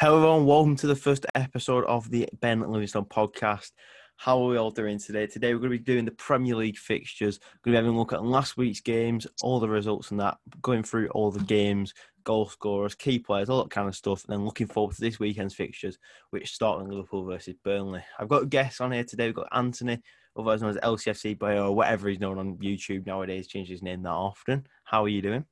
Hello, everyone. Welcome to the first episode of the Ben Livingstone podcast. How are we all doing today? Today, we're going to be doing the Premier League fixtures. We're going to be having a look at last week's games, all the results and that, going through all the games, goal scorers, key players, all that kind of stuff, and then looking forward to this weekend's fixtures, which start in Liverpool versus Burnley. I've got guests on here today. We've got Anthony, otherwise known as LCFC Bayo, or whatever he's known on YouTube nowadays, changes his name that often. How are you doing?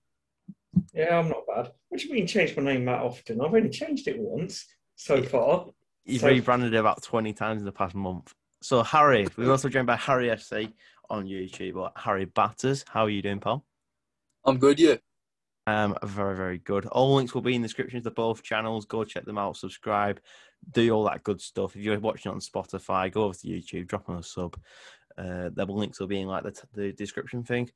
Yeah, I'm not bad. What do you mean change my name that often? I've only changed it once so far. You've So- rebranded it about 20 times in the past month. So, Harry, we're also joined by Harry FC on YouTube, or Harry Batters. How are you doing, pal? I'm good, yeah. Um, very, very good. All links will be in the descriptions to both channels. Go check them out, subscribe, do all that good stuff. If you're watching on Spotify, go over to YouTube, drop on a sub. Uh, the links will be in like the, the description thing.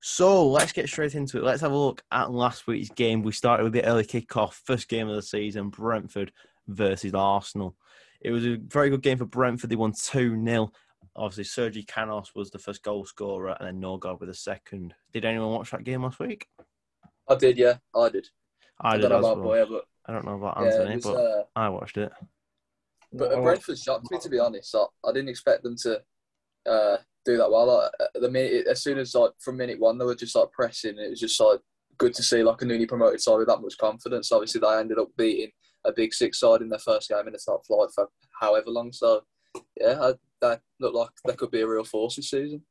So let's get straight into it. Let's have a look at last week's game. We started with the early kickoff, first game of the season, Brentford versus Arsenal. It was a very good game for Brentford. They won 2 0. Obviously, Sergi Canos was the first goal scorer, and then Nørgaard with the second. Did anyone watch that game last week? I did, yeah. I did. I, I, did don't know as about well. Boya, but I don't know about yeah, Anthony, it was, but uh, I watched it. but Brentford shocked me to be honest. I, I didn't expect them to uh, do that well. Like, uh, the minute, as soon as like from minute one, they were just like pressing. It was just like good to see like a newly promoted side with that much confidence. Obviously, they ended up beating a big six side in their first game in the top flight for however long. So yeah, I, that looked like that could be a real force this season.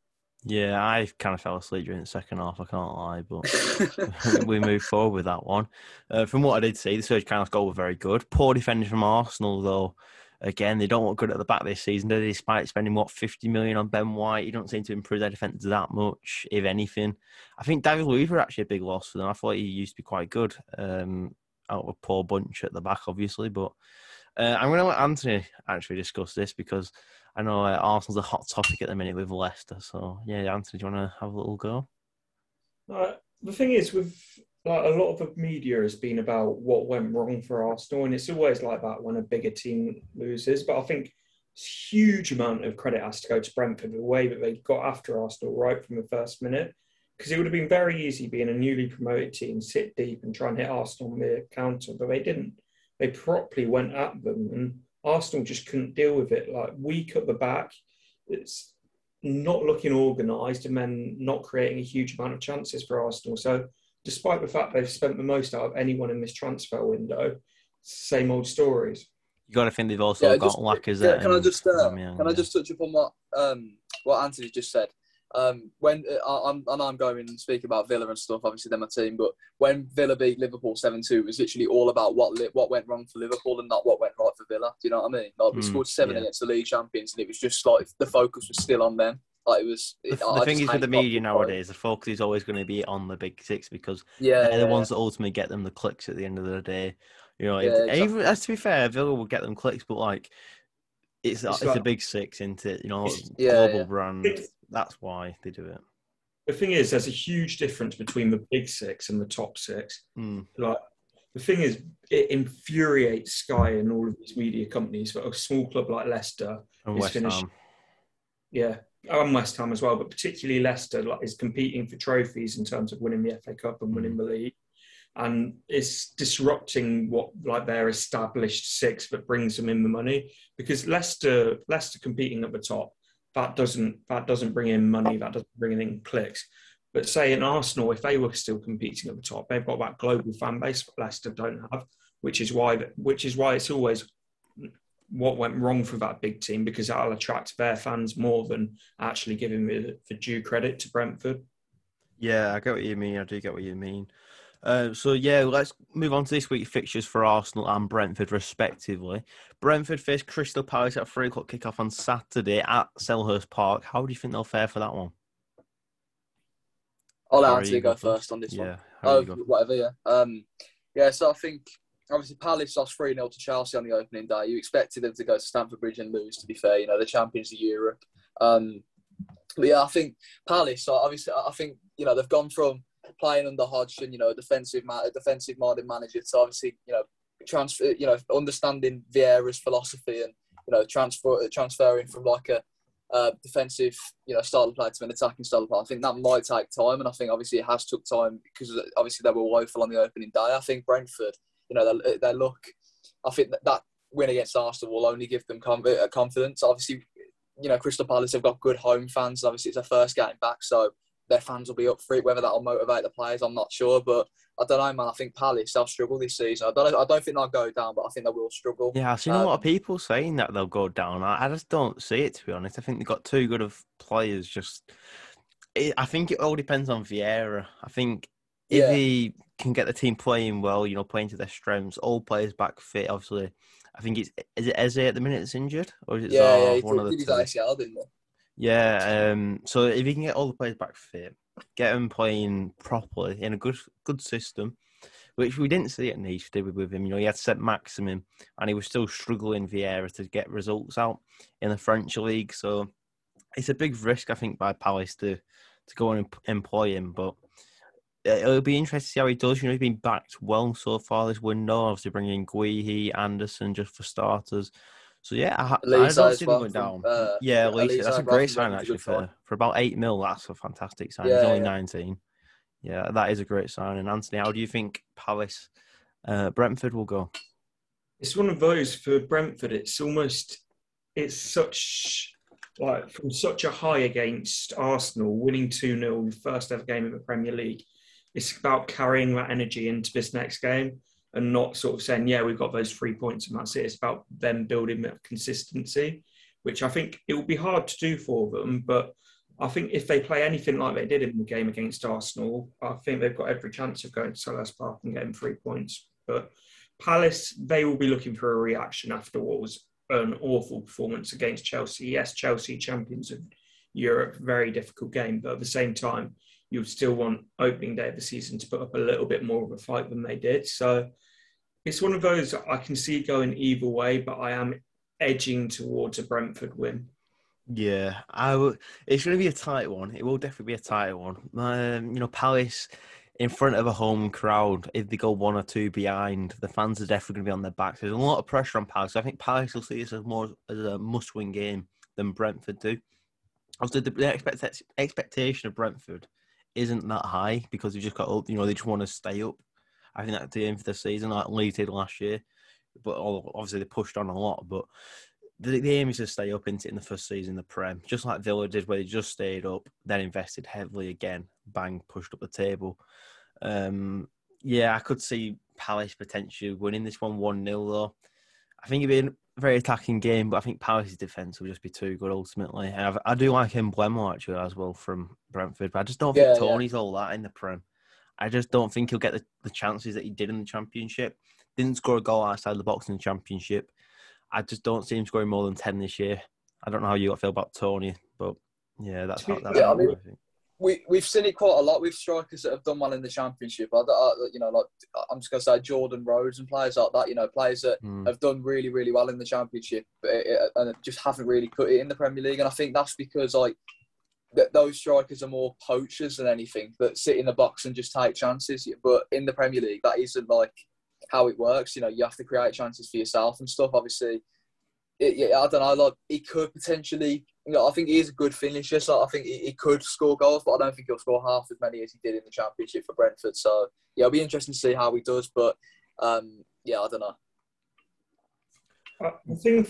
Yeah, I kind of fell asleep during the second half. I can't lie, but we moved forward with that one. Uh, from what I did see, the Serge Canos goal was very good. Poor defending from Arsenal, though. Again, they don't look good at the back this season? Despite spending what fifty million on Ben White, you don't seem to improve their defence that much, if anything. I think David Luiz were actually a big loss for them. I thought he used to be quite good. Um, out of a poor bunch at the back, obviously, but uh, I'm going to let Anthony actually discuss this because I know uh, Arsenal's a hot topic at the minute with Leicester. So yeah, Anthony, do you want to have a little go? The thing is, with like a lot of the media has been about what went wrong for Arsenal, and it's always like that when a bigger team loses. But I think a huge amount of credit has to go to Brentford the way that they got after Arsenal right from the first minute, because it would have been very easy being a newly promoted team, sit deep and try and hit Arsenal on the counter, but they didn't. They properly went at them, and Arsenal just couldn't deal with it. Like weak at the back, it's not looking organised and then not creating a huge amount of chances for Arsenal. So, despite the fact they've spent the most out of anyone in this transfer window, same old stories. You got to think they've also Yeah, got just- Lacazette. Yeah, can I just uh, Aubameyang, can I just touch upon what um what Anthony just said? Um, when uh, I, I'm, I know I'm going and speak about Villa and stuff. Obviously, they're my team, but when Villa beat Liverpool seven two, it was literally all about what li- what went wrong for Liverpool and not what went right for Villa. Do you know what I mean? Like we Mm, scored seven yeah. against the league champions, and it was just like the focus was still on them. Like it was. The, It, the I thing is with the media nowadays, the focus is always going to be on the big six because Yeah, they're the ones that ultimately get them the clicks at the end of the day. You know, Yeah, if- exactly. even as to be fair, Villa will get them clicks, but like it's It's it's, a big six, isn't it? You know, Yeah, global yeah. brand. It's- That's why they do it. The thing is, there's a huge difference between the big six and the top six. Mm. Like the thing is, it infuriates Sky and all of these media companies that a small club like Leicester And It's West finished. Ham. yeah, and West Ham as well, but particularly Leicester like, is competing for trophies in terms of winning the FA Cup and winning the league, and it's disrupting what like their established six that brings them in the money because Leicester Leicester competing at the top that doesn't that doesn't bring in money that doesn't bring in clicks. But say in Arsenal, if they were still competing at the top, they've got that global fan base that Leicester don't have, which is why which is why it's always what went wrong for that big team because that'll attract their fans more than actually giving the, the due credit to Brentford. Yeah, I get what you mean. I do get what you mean. Uh, so yeah, let's move on to this week's fixtures for Arsenal and Brentford, respectively. Brentford face Crystal Palace at three o'clock kickoff on Saturday at Selhurst Park. How do you think they'll fare for that one? I'll let Harry, you go go first on this one. Yeah, how Oh, do you go? whatever, yeah. Um, yeah, so I think obviously Palace lost 3 0 to Chelsea on the opening day. You expected them to go to Stamford Bridge and lose, to be fair. You know, the champions of Europe. Um, but yeah, I think Palace, so obviously, I think, you know, they've gone from playing under Hodgson, you know, a defensive, defensive minded manager to obviously, you know, transfer, you know, understanding Vieira's philosophy and, you know, transfer, transferring from like a, uh, defensive, you know, style of play to an attacking style of play. I think that might take time, and I think obviously it has took time because obviously they were woeful on the opening day. I think Brentford, you know, they, they look I think that, that win against Arsenal will only give them uh, confidence. Obviously, you know, Crystal Palace have got good home fans. Obviously, it's their first game back, so their fans will be up for it. Whether that'll motivate the players, I'm not sure. But I don't know, man. I think Palace they'll struggle this season. I don't. I don't think they'll go down, but I think they will struggle. Yeah, I've seen Um, a lot of people saying that they'll go down. I, I just don't see it to be honest. I think they've got too good of players. Just, it, I think it all depends on Vieira. I think if Yeah. he can get the team playing well, you know, playing to their strengths, all players back fit. Obviously, I think it's is it Eze at the minute that's injured, or is it Yeah, Zaha? yeah. One of the two? Didn't he? Yeah. Um. So if he can get all the players back fit, get them playing properly in a good good system, which we didn't see at Nice, did we? With him, you know, he had Saint-Maximin, and he was still struggling Vieira to get results out in the French league. So it's a big risk, I think, by Palace to to go and employ him, but. Uh, It'll be interesting to see how he does. You know, he's been backed well so far this window. Obviously, bringing Guéhi, Andersen just for starters. So yeah, I, I don't see well them going from, down. uh, yeah, yeah, Olise, Olise that's a great sign actually for for about eight mil. That's a fantastic sign. He's only yeah. nineteen. Yeah, that is a great sign. And Anthony, how do you think Palace, uh, Brentford will go? It's one of those for Brentford. It's almost it's such like from such a high against Arsenal, winning 2 0, first ever game in the Premier League. It's about carrying that energy into this next game and not sort of saying, yeah, we've got those three points and that's it. It's about them building that consistency, which I think it will be hard to do for them. But I think if they play anything like they did in the game against Arsenal, I think they've got every chance of going to Selhurst Park and getting three points. But Palace, they will be looking for a reaction after what was an awful performance against Chelsea. Yes, Chelsea, champions of Europe, very difficult game, but at the same time, you would still want opening day of the season to put up a little bit more of a fight than they did. So it's one of those I can see going either way, but I am edging towards a Brentford win. Yeah, I will. It's going to be a tight one. It will definitely be a tight one. Um, you know, Palace in front of a home crowd. If they go one or two behind, the fans are definitely going to be on their backs. There's a lot of pressure on Palace. I think Palace will see this as more as a must-win game than Brentford do. The, the expect, expectation of Brentford isn't that high because they just got up. You know, they just want to stay up. I think that's the aim for the season, like Leeds did last year. But obviously, they pushed on a lot. But the, the aim is to stay up into in the first season, the Prem, just like Villa did, where they just stayed up, then invested heavily again, bang, pushed up the table. Um, yeah, I could see Palace potentially winning this one 1 0, though. I think it'd be very attacking game, but I think Palace's defence will just be too good ultimately. And I've, I do like Mbeumo actually as well from Brentford, but I just don't Yeah, think yeah. Toney's all that in the Prem. I just don't think he'll get the, the chances that he did in the Championship. Didn't score a goal outside the box in the Championship. I just don't see him scoring more than 10 this year. I don't know how you feel about Toney, but yeah, that's how that's Yeah, how I mean- I think. We we've seen it quite a lot with strikers that have done well in the championship. I, I, you know, like I'm just gonna say Jordan Rhodes and players like that. You know, players that Hmm. have done really really well in the championship it, and just haven't really cut it in the Premier League. And I think that's because like th- those strikers are more poachers than anything that sit in the box and just take chances. But in the Premier League, that isn't like how it works. You know, you have to create chances for yourself and stuff. Obviously, it, yeah, I don't know. Like he could potentially. You know, I think he is a good finisher, so I think he, he could score goals, but I don't think he'll score half as many as he did in the championship for Brentford. So yeah, it'll be interesting to see how he does. But um, yeah, I don't know. Uh, the thing,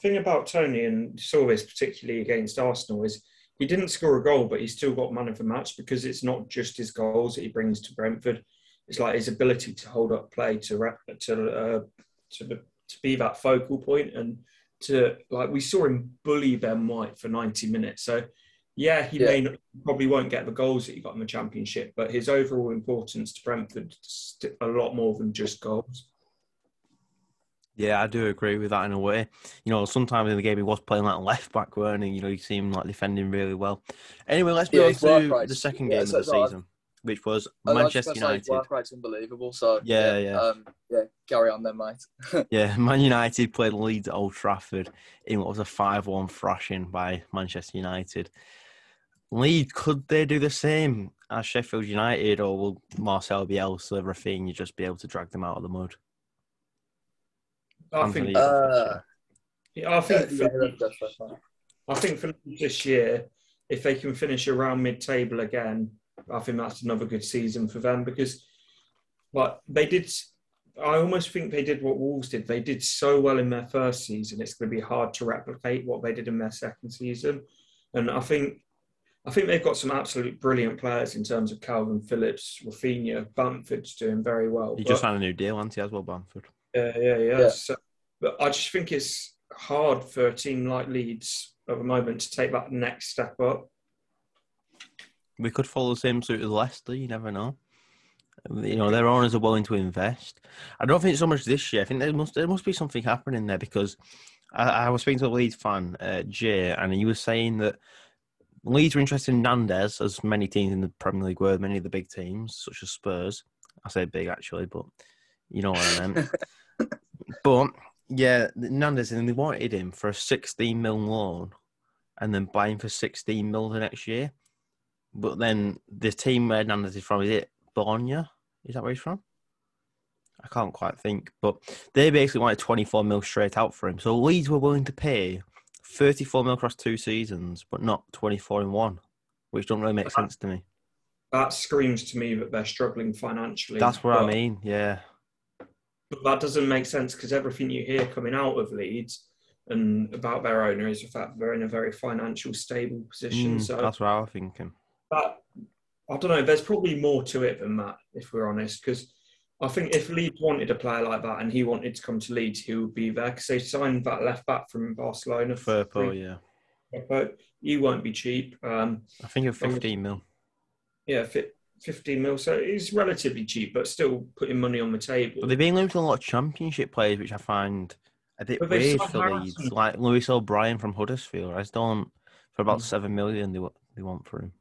thing about Toney, and saw this particularly against Arsenal, is he didn't score a goal, but he still got man of the match because it's not just his goals that he brings to Brentford. It's like his ability to hold up play, to to uh, to, to be that focal point, and to like we saw him bully Ben White for ninety minutes. So yeah, he Yeah. may not, probably won't get the goals that he got in the Championship, but his overall importance to Brentford is a lot more than just goals. Yeah, I do agree with that in a way. You know, sometimes in the game he was playing like left back, weren't he? You know, he seemed like defending really well. Anyway, let's Yeah, go his to rate's- the second yeah, game so- of the so season, which was And I was Manchester say, United. work rate's unbelievable. So Yeah, yeah. Um, yeah, carry on then, mate. Yeah, Man United played Leeds at Old Trafford in what was a 5 1 thrashing by Manchester United. Leeds, could they do the same as Sheffield United, or will Marcel Bielsa, Raphinha just be able to drag them out of the mud? I Anthony, think, you go first, Uh, yeah, I think yeah, for- that's- that's. I think for this year, if they can finish around mid-table again, I think that's another good season for them because, like they did, I almost think they did what Wolves did. They did so well in their first season. It's going to be hard to replicate what they did in their second season. And I think I think they've got some absolute brilliant players in terms of Kalvin Phillips, Raphinha, Bamford's doing very well. He But- just signed a new deal, hasn't he, as well, Bamford? yeah, yeah, yeah. Yeah. So, but I just think it's hard for a team like Leeds at the moment to take that next step up. We could follow the same suit as Leicester. You never know. You know, their owners are willing to invest. I don't think so much this year. I think there must there must be something happening there because I, I was speaking to a Leeds fan, uh, Jay, and he was saying that Leeds were interested in Nandez, as many teams in the Premier League were, many of the big teams, such as Spurs. I say big actually, but you know what I meant. but yeah, Nandez, and they wanted him for a 16 mil loan and then buy him for 16 mil the next year. But then the team where Nandez is from, is it Bologna? Is that where he's from? I can't quite think. But they basically wanted 24 mil straight out for him. So Leeds were willing to pay 34 mil across two seasons, but not 24 in one, which don't really make sense to me. That screams to me that they're struggling financially. That's what I mean. Yeah. But that doesn't make sense because everything you hear coming out of Leeds and about their owner is the fact they're in a very financial stable position. Mm, so that's what I was thinking. That I don't know. There's probably more to it than that, if we're honest. Because I think if Leeds wanted a player like that and he wanted to come to Leeds, he would be there. Because they signed that left back from Barcelona. for Firpo, free. yeah. But he won't be cheap. Um, I think of 15 mil. yeah, fi- 15 mil. So it's relatively cheap, but still putting money on the table. But they've been linked to a lot of championship players, which I find a bit But they've weird signed for Harrison. Leeds. Like Lewis O'Brien from Huddersfield. I just don't, for about Mm. 7 million, they, wa- they want for him.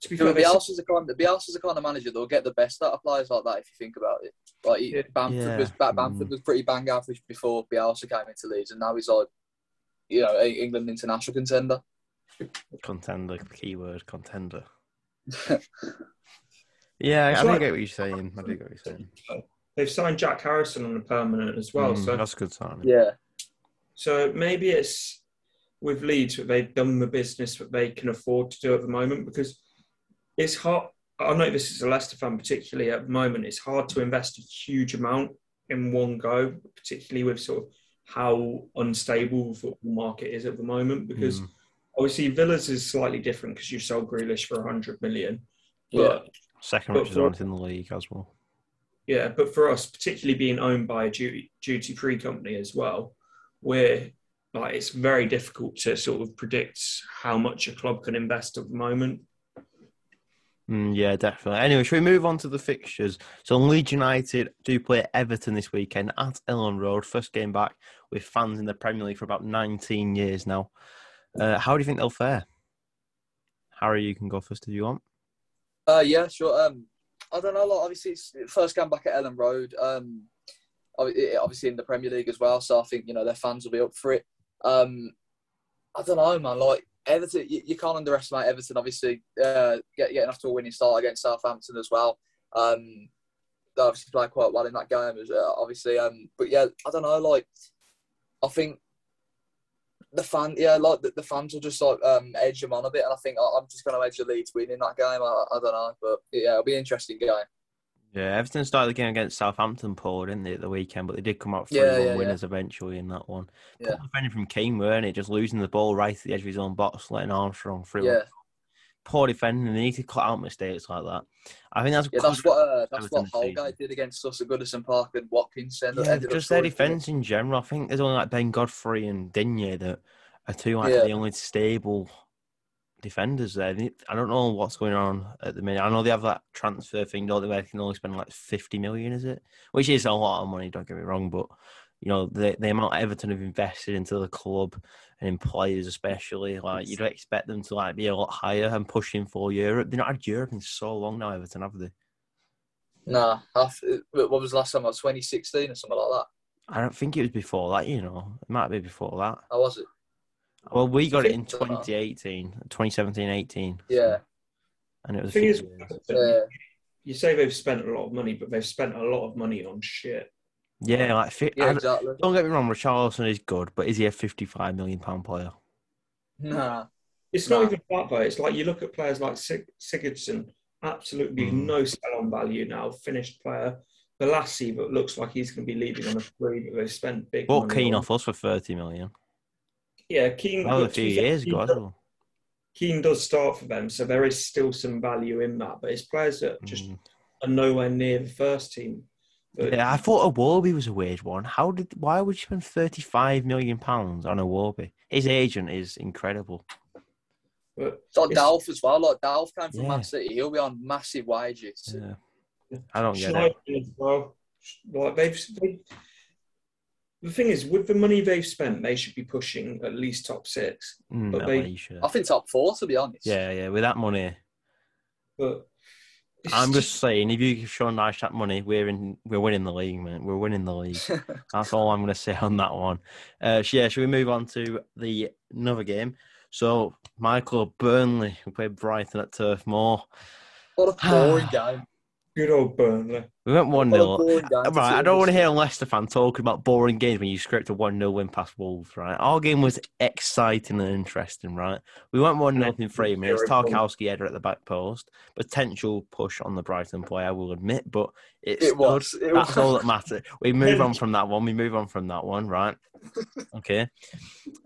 To be You fair, they Bielsa's the kind, Bielsa's the kind of manager that'll get the best out of players like that if you think about it. Like he, Yeah. Bamford Yeah. was Bamford Mm. was pretty bang average before Bielsa came into Leeds, and now he's like, you know, England international contender. Contender, keyword, contender. Yeah, It's I, I like- get what you're saying. I do get what you're saying. they've signed Jack Harrison on a permanent as well. Mm, so that's a good sign. Yeah, So maybe it's with Leeds that they've done the business that they can afford to do at the moment because it's hard. I know this is a Leicester fan, particularly at the moment. It's hard to invest a huge amount in one go, particularly with sort of how unstable the football market is at the moment. Because Mm. obviously Villas is slightly different because you sold Grealish for 100 million. But Second But richest owner in the league as well. Yeah, but for us, particularly being owned by a duty duty free company as well, where like it's very difficult to sort of predict how much a club can invest at the moment. Mm, yeah, definitely. Anyway, should we move on to the fixtures? So Leeds United do play Everton this weekend at Elland Road. First game back with fans in the Premier League for about 19 years now. Uh, how do you think they'll fare? Harry, you can go first if you want. uh, yeah, sure. Um, I don't know. Like, obviously, it's first game back at Elland Road. Um, obviously in the Premier League as well. So I think you know their fans will be up for it. Um, I don't know, man. Like Everton, you, you can't underestimate Everton. Obviously, uh, get, getting off to a winning start against Southampton as well. Um, they obviously played quite well in that game, uh, obviously. Um, but yeah, I don't know. Like, I think the fan, yeah, like the, the fans will just like um, edge them on a bit, and I think I, I'm just going to edge the Leeds winning that game. I, I don't know, but yeah, it'll be an interesting game. Yeah, Everton started the game against Southampton, Paul, didn't they, at the weekend? But they did come out 3 Yeah, 1 yeah, yeah. winners eventually in that one. Yeah. Poor defending from Keane, weren't it? Just losing the ball right at the edge of his own box, letting Armstrong through. Yeah, Poor defending, they need to cut out mistakes like that. I think that's yeah, that's what uh, that's what season. Holgate did against us at Goodison Park and Watkins. Ended, Yeah, just their scoring for it. defence in general. I think there's only like Ben Godfrey and Digne that are two like Yeah. the only stable defenders there. I don't know what's going on at the minute. I know they have that transfer thing, don't they, where they can only spend like 50 million, is it? Which is a lot of money, don't get me wrong, but you know, the, the amount Everton have invested into the club and in players especially, like you'd expect them to like be a lot higher and pushing for Europe. They've not had Europe in so long now, Everton, have they? Nah, half, uh, what was the last time? Like 2016 or something like that. I don't think it was before that, you know. It might be before that. How was it? Well, we got it in think 2018, 2017, 18. Yeah, And it was a The thing few is, years. yeah, you say they've spent a lot of money, but they've spent a lot of money on shit. Yeah, like, fi- yeah, I- exactly. don't get me wrong, Richarlison is good, but is he a 55 million pound player? Nah, It's Nah. not even that though. It's like you look at players like Sig- Sigurdsson, absolutely Mm. no sell on value now, finished player. Bolasie, but looks like he's going to be leaving on a free. But they've spent big. Bought money Keane on- off us for 30 million. Yeah, Keane. That was a few years ago Keane does- Keane does start for them, so there is still some value in that. But it's players that just Mm. are nowhere near the first team. But Yeah, I thought Iwobi was a weird one. How did? Why would you spend thirty-five million pounds on Iwobi? His agent is incredible. but It's like It's- Delph as well. Like Delph came from Yeah. Man City. He'll be on massive wages. Yeah. I don't get it. As well. Like they've, they, the thing is, with the money they've spent, they should be pushing at least top six. Mm, But they- way you should. I think top four, to be honest. Yeah, yeah. With that money, But I'm just saying, if you give Sean Dyche that money, we're in, we're winning the league, man. We're winning the league. That's all I'm going to say on that one. Uh, so yeah, should we move on to the another game? So Michael Burnley, who played Brighton at Turf Moor. What a boring game. Good old Burnley. We went one What a 0 boring game. to Right, I don't want to hear a Leicester fan talking about boring games when you script a 1 0 win past Wolves, right? Our game was exciting and interesting, right? We went 1 0 in three minutes. Very fun. Tarkowski header at the back post. Potential push on the Brighton play, I will admit, but it's It was. It That's was. all that matters. We move on from that one. We move on from that one, right? Okay.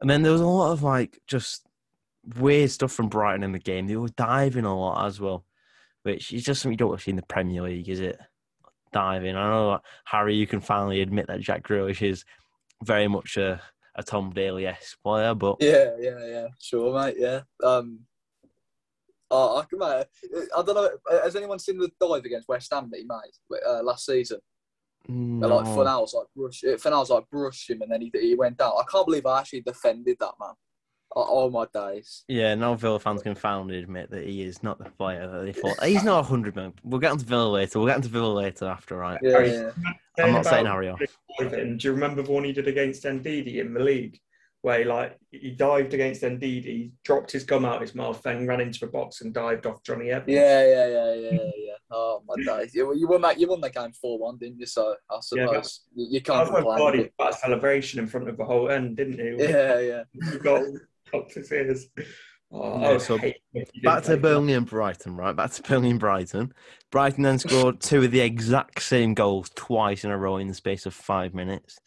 And then there was a lot of like just weird stuff from Brighton in the game. They were diving a lot as well, which is just something you don't see in the Premier League, is it? Diving. I know, Harry, you can finally admit that Jack Grealish is very much a, a Tom Daley esque player, but Yeah, yeah, yeah. Sure, mate. Yeah. Um. Oh, I, can- mate, I don't know. Has anyone seen the dive against West Ham that he made uh, last season? Where, Like no. Fernand's like brush, Fernand's like brushed him, and then he, he went down. I can't believe I actually defended that man. Oh, oh my days. Yeah, no Villa fans can finally admit that he is not the player that they thought. He's not a 100 million. We'll get onto Villa later. We'll get onto Villa later after, right? Yeah, Harry, yeah. I'm not saying Harry off. Do you remember the one he did against Ndidi in the league? Where he, like he dived against Ndidi, dropped his gum out his mouth, then ran into the box and dived off Jonny Evans. Yeah, yeah, yeah, yeah, yeah. Oh my days! You, you won that. You won that game four one, didn't you? So I Yeah, suppose you, you can't was when complain. Vardy a celebration in front of the whole end, didn't he? Yeah, yeah. He got ears. Oh, Yeah, so hate when he did Back to that. Burnley and Brighton, right? Back to Burnley and Brighton. Brighton then scored two of the exact same goals twice in a row in the space of five minutes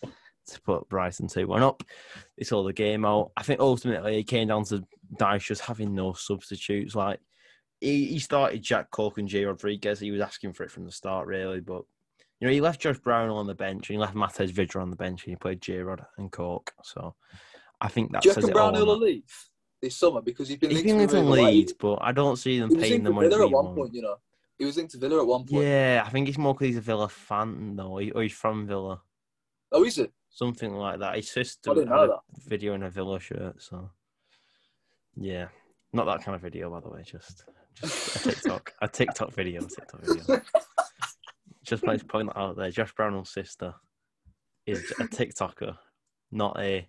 to put Brighton 2 1 up. They saw the game out. I think ultimately it came down to Dyche just having no substitutes. Like, he, he started Jack Cork and Jay Rodriguez. He was asking for it from the start, really. But, you know, he left Josh Brownhill on the bench and he left Matej Vydra on the bench and he played J Rod and Cork. So I think that Do you says it Brown all. leave this summer because he's been He's linked been to? Leeds, but I don't see them He was paying linked the to money. Villa at one point, you know. He was linked to Villa at one point. Yeah, I think it's more because he's a Villa fan, though, or he's from Villa, Oh, is it? something like that. His sister had a that. video in a Villa shirt, so yeah, not that kind of video, by the way. Just, just a TikTok, a TikTok video, a TikTok video. just point that out there. Josh Brownhill's sister is a TikToker, not a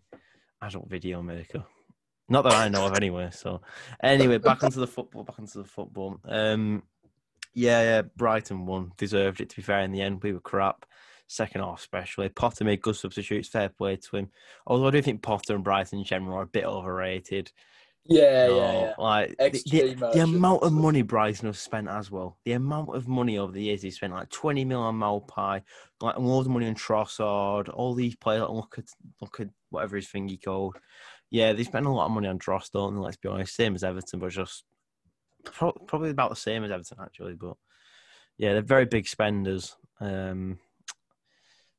adult video maker. Not that I know of, anyway. So, anyway, back onto the football. Back onto the football. Um, yeah, yeah. Brighton won, deserved it. To be fair, in the end, we were crap. Second half, especially. Potter made good substitutes. Fair play to him. Although I do think Potter and Brighton in general are a bit overrated. Yeah, No, yeah, yeah. Like the, the, the amount of money Brighton have spent as well. The amount of money over the years he spent, like twenty mil on Maupay, like loads of money on Trossard, all these players. Like, look at look at whatever his thingy called. Yeah, they spent a lot of money on Dross, don't they? Let's be honest, same as Everton, but just pro- probably about the same as Everton actually. But yeah, they're very big spenders. Um,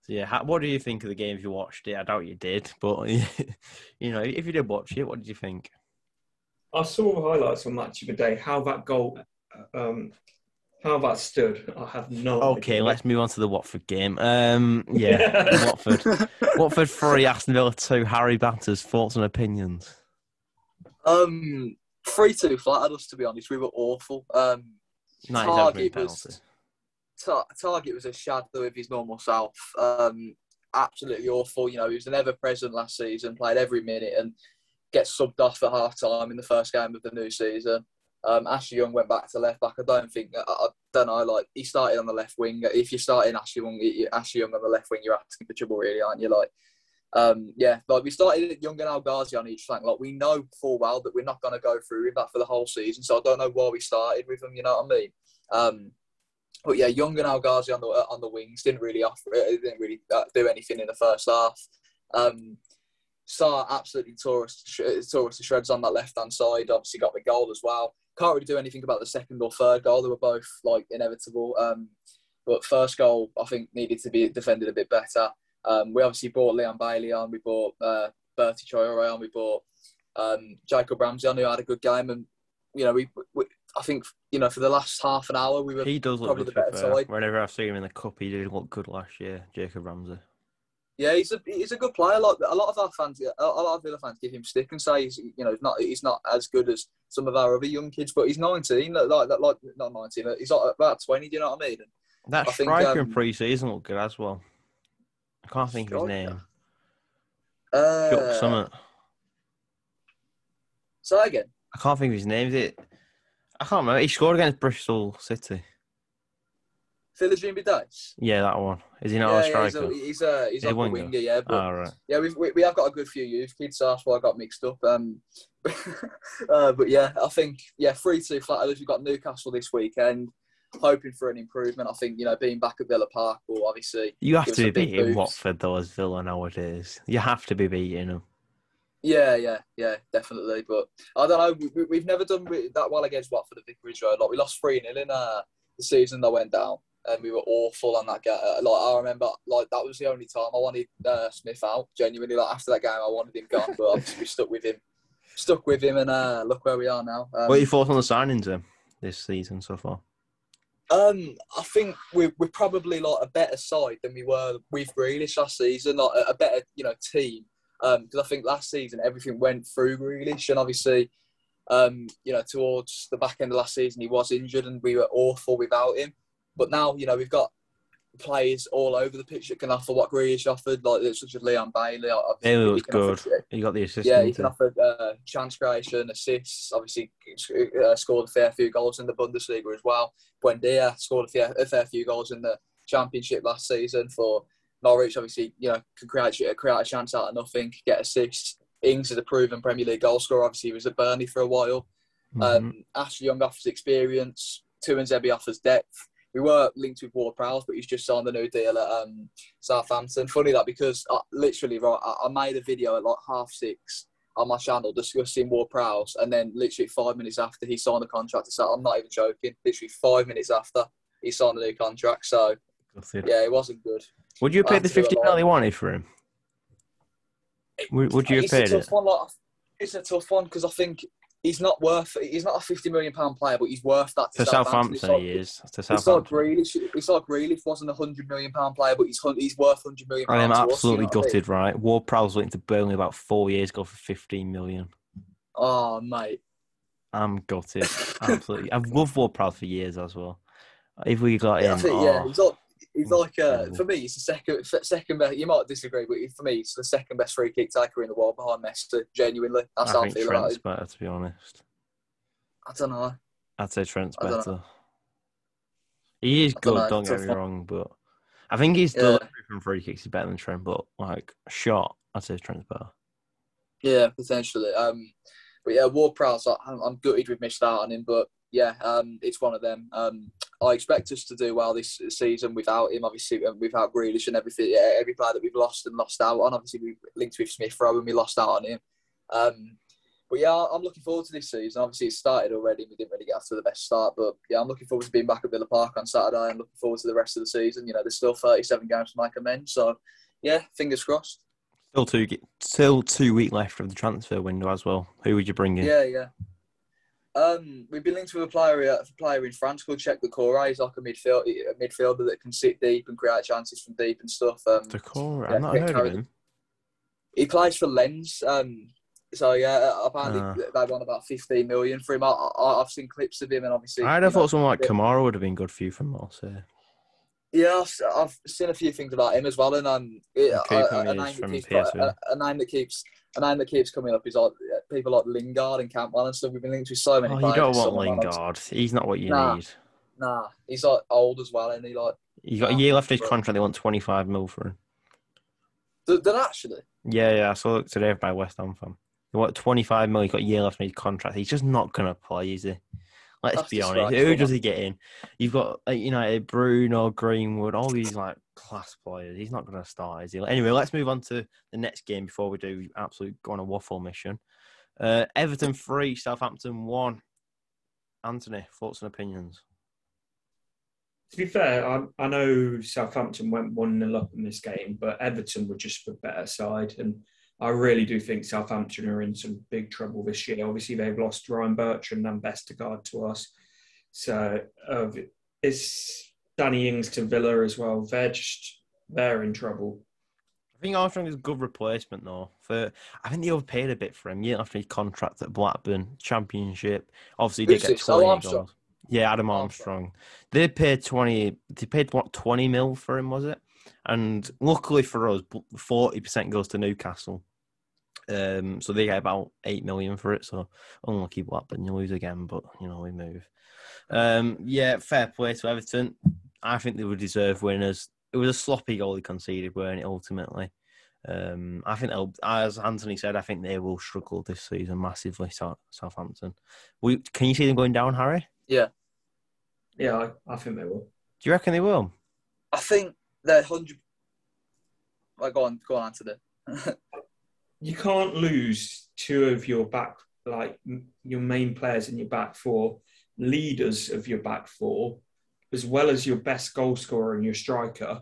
so yeah, how, what do you think of the game if you watched it? I doubt you did, but you know, if you did watch it, what did you think? I saw the highlights on Match of the Day. How that goal, um, how that stood, I have no Okay, idea. let's move on to the Watford game. Um, yeah, Watford, Watford three, Aston Villa two. Harry Batters thoughts and opinions. Um, three two flattered us. To be honest, we were awful. Um, Targett was Ta- Targett was a shadow of his normal self. Um, absolutely awful. You know, he was an ever present last season, played every minute, and gets subbed off at half time in the first game of the new season. Um, Ashley Young went back to left back. I don't think I, I don't know. Like he started on the left wing. If you're starting Ashley Young, Ashley Young on the left wing, you're asking for trouble, really, aren't you? Like, um, yeah, like we started Young and El Ghazi on each flank. Like we know full well that we're not going to go through with that for the whole season. So I don't know why we started with them. You know what I mean? Um, but yeah, Young and El Ghazi on the on the wings didn't really offer, it. didn't really uh, do anything in the first half. Um, Sarr absolutely tore us, tore us to shreds on that left hand side. Obviously got the goal as well. Can't really do anything about the second or third goal. They were both like inevitable. Um, but first goal, I think, needed to be defended a bit better. Um, we obviously brought Leon Bailey on. We brought uh, Bertie Traore on. We brought um, Jacob Ramsey on, who had a good game. And you know, we, we, I think you know for the last half an hour we were He does look probably good. the better side. Whenever I've seen him in the cup, he did look good last year. Jacob Ramsey. Yeah, he's a he's a good player. Like a lot of our fans, a lot of Villa fans give him stick and say he's you know he's not he's not as good as some of our other young kids, but he's 19, like like, like not 19, he's like about 20. Do you know what I mean? That I think, striker um, in pre-season looked good as well. I can't think of his name. Uh, Chuck Summit. Say again. I can't think of his name. Is it? I can't remember. He scored against Bristol City. Philip Dice. Yeah, that one. Is he not yeah, a yeah, he's a, he's a he's a winger. winger, yeah. But All right. yeah, we've, we we have got a good few youth kids. So that's why I got mixed up. Um, uh, but yeah, I think yeah, three two flat. We've got Newcastle this weekend. Hoping for an improvement. I think you know being back at Villa Park will obviously You have to be beating boost. Watford though as Villa nowadays. You have to be beating them. Yeah, yeah, yeah, definitely. But I don't know. We, we- we've never done that well against Watford at Vicarage Road. Like we lost three 0 in uh, the season that went down, and we were awful on that game. Like I remember, like that was the only time I wanted uh, Smith out. Genuinely, like after that game, I wanted him gone. But obviously, we stuck with him. Stuck with him, and uh, look where we are now. Um, what are your thoughts on the signings um, this season so far? Um, I think we're, we're probably like a better side than we were with Grealish last season, like a, a better you know team. Um, because I think last season everything went through Grealish, and obviously, um, you know, towards the back end of last season he was injured, and we were awful without him. But now you know we've got players all over the pitch that can offer what Grealish offered, like such as Leon Bailey. obviously, Bailey he was can offer- good. You got the assist. yeah, he can offer uh, chance creation, assists. Obviously, uh, scored a fair few goals in the Bundesliga as well. Buendia scored a fair, a fair few goals in the Championship last season for Norwich. Obviously, you know, can create, create a chance out of nothing, get assists. Ings is a proven Premier League goal scorer. Obviously, he was at Burnley for a while. Mhm. Um, Ashley Young offers experience. Tuanzebe offers depth. We were linked with Ward Prowse, but he's just signed a new deal at um, Southampton. Funny that because I, literally, right, I, I made a video at like half six on my channel discussing Ward Prowse, and then literally five minutes after he signed the contract to South, I'm not even joking. Literally five minutes after he signed the new contract, so yeah, it wasn't good. Would you have paid the have to do a 50 lot. mil they wanted for him? Would, would you have it's a paid it? one. Like, it's a tough one because I think he's not worth. He's not a fifty million pound player, but he's worth that To It's Southampton, he is. To It's like Southampton. Grealish. It's like Grealish wasn't a hundred million pound player, but he's he's worth hundred million. I am to us, you absolutely know what I mean? gutted, right? Ward Prowse went to Burnley about four years ago for 15 million. Oh mate, I'm gutted. Absolutely. I've loved Ward Prowse for years as well. If we got yeah, I him, think, yeah, oh, he's like he's like uh, for me, he's the second second best. You might disagree, but for me, he's the second best free kick taker in the world behind Messi. Genuinely, that's how I I think feel about Trent's him. better, to be honest. I don't know. I'd say Trent's I better. He is I don't good, know, don't get me wrong, but I think his Yeah. from free kicks is better than Trent, but like shot, I'd say Trent's better. Yeah, potentially. Um, but yeah, Ward Prowse, I- I'm, I'm gutted we've missed out on him, but yeah, um, it's one of them. Um, I expect us to do well this season without him. Obviously, without Grealish and everything, yeah, every player that we've lost and lost out on. Obviously, we linked with Smith Rowe and we lost out on him. Um, but yeah, I'm looking forward to this season. Obviously, it started already. We didn't really get off to the best start, but yeah, I'm looking forward to being back at Villa Park on Saturday. I'm looking forward to the rest of the season. You know, there's still 37 games to make amends, so yeah, fingers crossed. Still two, still two week left of the transfer window as well. Who would you bring in? Yeah, yeah. Um, we've been linked with a player, uh, a player in France called Doucouré. He's like a midfield, a midfielder that can sit deep and create chances from deep and stuff. Um, Doucouré, Yeah, I've not heard of him. he plays for Lens. Um, so yeah, apparently Ah. they won about 15 million for him. I, I, I've seen clips of him, and obviously, I'd have know, thought someone like. Kamara would have been good for you from Marseille. Yeah, I've, I've seen a few things about him as well, and um, it, a, a, name that keeps, a, a name that keeps a name that keeps coming up is like people like Lingard and Campbell and stuff. We've been linked with so many. Oh, you don't want Lingard. He's not what you Nah. need. Nah, he's like old as well, and he like You got a year left in his contract. They want 25 mil for him. did, did actually. Yeah, yeah. I saw it today by West Ham fan. They want 25 mil. He got a year left in his contract. He's just not gonna play, is he? Let's That's be honest. Who does he get in? You've got uh, United, Bruno, Greenwood, all these like class players. He's not going to start, is he? Anyway, let's move on to the next game before we do absolute go on a waffle mission. Uh, Everton three, Southampton one. Anthony, thoughts and opinions? To be fair, I, I know Southampton went 1 0 up in this game, but Everton were just the better side. And I really do think Southampton are in some big trouble this year. Obviously, they've lost Ryan Bertrand and Vestergaard to us. So uh, it's Danny Ings to Villa as well. They're just, they're in trouble. I think Armstrong is a good replacement though. For I think they overpaid a bit for him. Yeah, after his contract at Blackburn Championship, obviously he did Who's get? Oh, twenty goals. Yeah, Adam Armstrong. Armstrong. They paid twenty. They paid what twenty mil for him, was it? And luckily for us, forty percent goes to Newcastle. Um, so they get about eight million for it. So unlucky Blackburn, you lose again, but you know we move. Um, yeah, fair play to Everton. I think they would deserve winners. It was a sloppy goal he conceded, weren't it? Ultimately, um, I think they'll, as Anthony said, I think they will struggle this season massively. Southampton. We, can you see them going down, Harry? Yeah, I, I think they will. Do you reckon they will? I think they're hundred. Like, go on, go on, answer that. You can't lose two of your back, like your main players in your back four, leaders of your back four, as well as your best goal scorer and your striker,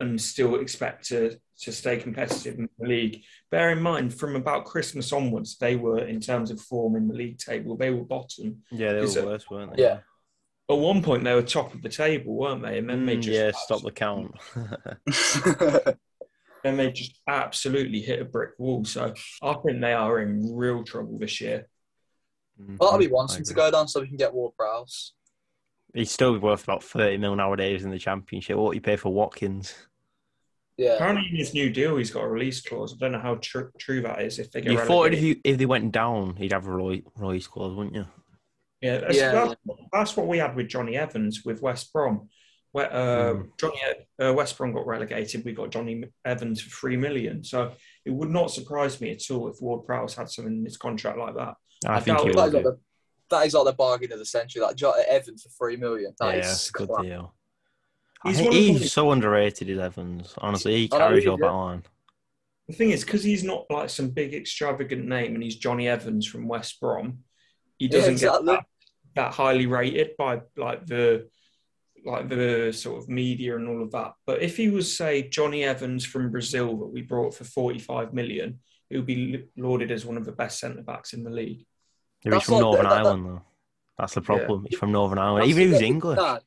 and still expect to, to stay competitive in the league. Bear in mind, from about Christmas onwards, they were, in terms of form in the league table, they were bottom. Yeah, they were it- worse, weren't they? Yeah. At one point, they were top of the table, weren't they? And then they Mm, just yeah, stop the count. then they just absolutely hit a brick wall. So I think they are in real trouble this year. Part of me Mhm, wants I him to go down so we can get Ward Prowse. He's still worth about thirty mil nowadays in the championship. What you pay for Watkins? Yeah. Apparently, in his new deal, he's got a release clause. I don't know how tr- true that is. If they get You thought if relegated. you if they went down, he'd have a Roy Roy's clause, wouldn't you? yeah, that's, Yeah. That's, that's what we had with Jonny Evans with West Brom. Where uh, Mm. Jonny uh, West Brom got relegated, we got Jonny Evans for three million. So it would not surprise me at all if Ward Prowse had something in his contract like that. I, I think he it. That will. Is, like the, that is like the bargain of the century. That jo- Evans for three million. That yeah, is a good class. deal. I He's think he's so underrated, is Evans. Honestly, he carries your is, back yeah. line. The thing is, because he's not like some big extravagant name, and he's Jonny Evans from West Brom, he doesn't exactly. get that, that highly rated by like the like the sort of media and all of that. But if he was, say, Jonny Evans from Brazil that we brought for forty-five million, he would be lauded as one of the best centre backs in the league. Yeah, he's from like- Northern that- that- Ireland, though. That's the problem. He's from Northern Ireland. Even if he was English. Nah,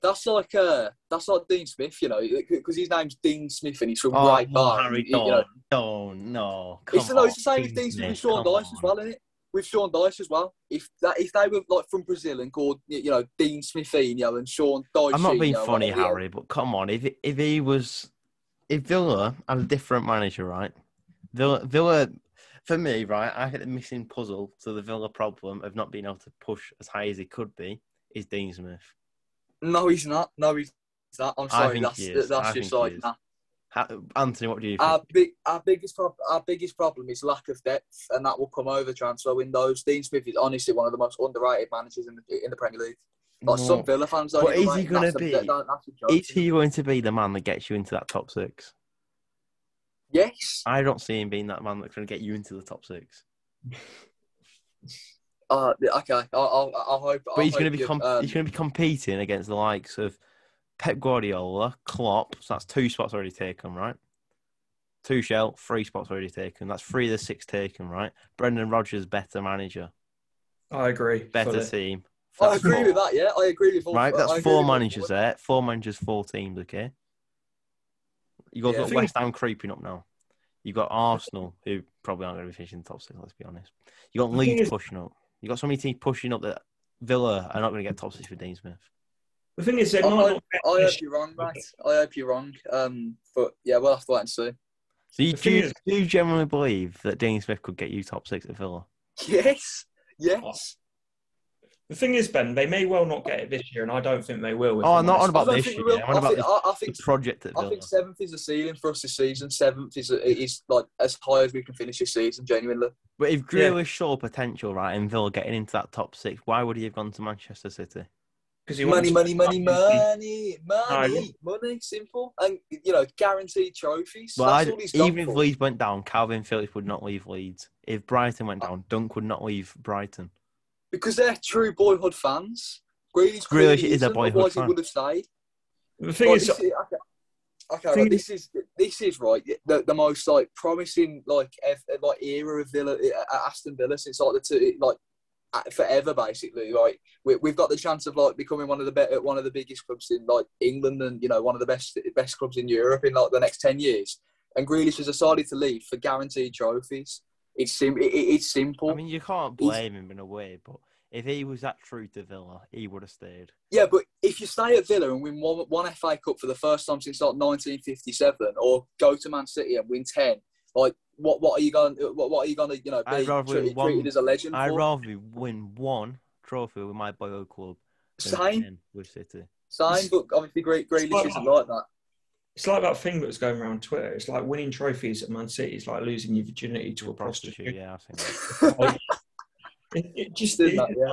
that's like uh, that's like Dean Smith, you know, because his name's Dean Smith and he's from Oh, Right Bar. Harry, you know, don't, don't, no. it's, no, it's the on, same with Dean Smith with Smith, Sean Dyche as well, isn't it? With Sean Dyche as well. If that if they were like from Brazil and called you know Dean Smithinho and Sean Dyche, I'm not being funny, like, yeah, Harry, but come on. If if he was, if Villa had a different manager, right? Villa, Villa, for me, right? I think the missing puzzle to the Villa problem of not being able to push as high as he could be is Dean Smith. No, he's not. No, he's not. I'm sorry. That's that's just like nah. Anthony, what do you think? Our big, our biggest problem, our biggest problem is lack of depth, and that will come over transfer windows. Dean Smith is honestly one of the most underrated managers in the in the Premier League. Like No. some Villa fans don't. But is he gonna that's be- that- that's a joke. is he going to be the man that gets you into that top six? Yes. I don't see him being that man that's going to get you into the top six. Uh, okay. I'll, I'll, I'll hope. But he's going to be com- um, he's going to be competing against the likes of Pep Guardiola, Klopp. So that's two spots already taken, right? Two shell, three spots already taken. That's three of the six taken, right? Brendan Rodgers, better manager, I agree. better fully. team. I agree four. with that. Yeah, I agree with all. Right, I that's four managers there. Four managers, four teams. Okay. You got Yeah, I got think- West Ham creeping up now. You've got Arsenal, who probably aren't going to be finishing top six. Let's be honest. You got Leeds is- pushing up. You got so many teams pushing up that Villa are not going to get top six for Dean Smith. The thing is, they I, might I. I hope you're wrong, mate. I hope you're wrong. Um, but yeah, we'll have to wait and see. So you, do, thing you, is- do you genuinely believe that Dean Smith could get you top six at Villa? Yes. Yes. The thing is, Ben, they may well not get it this year, and I don't think they will. Oh, I'm not on about this think year. we will. I'm on about think, the, I, I the project I Villa. think seventh is the ceiling for us this season. Seventh is is like as high as we can finish this season. Genuinely, But if Yeah. Grealish saw potential, right, in Villa getting into that top six, why would he have gone to Manchester City? 'Cause he money, wants- money, money, money, money, money. Oh, simple, and you know, guaranteed trophies. Well, That's I, all he's even if for. Leeds went down, Kalvin Phillips would not leave Leeds. If Brighton went uh, down, Dunk would not leave Brighton. Because they're true boyhood fans. Grealish, Grealish is a isn't, boyhood otherwise fan. he would have stayed. The thing Right, is, this is, okay, okay thing right, this is this is right. The, the most like promising like ev- like era of Villa uh, Aston Villa since like the two like uh, forever basically. Like we, we've got the chance of like becoming one of the better one of the biggest clubs in like England and you know one of the best best clubs in Europe in like the next ten years. And Grealish has decided to leave for guaranteed trophies. It's sim- it, it- it's simple. I mean, you can't He's- blame him in a way, but if he was that true to Villa, he would have stayed. Yeah, but if you stay at Villa and win one, one FA Cup for the first time since like 1957, or go to Man City and win ten, like what what are you going what, what are you going to you know I'd be rather treated, win one- treated as a legend I'd for? rather win one trophy with my boyhood club than Same, with City. same, but obviously Great Grealish like isn't that. like that. It's like that thing that was going around Twitter. It's like winning trophies at Man City is like losing your virginity to a prostitute. Yeah, I think. that. Like, it, it just Did it- that, yeah.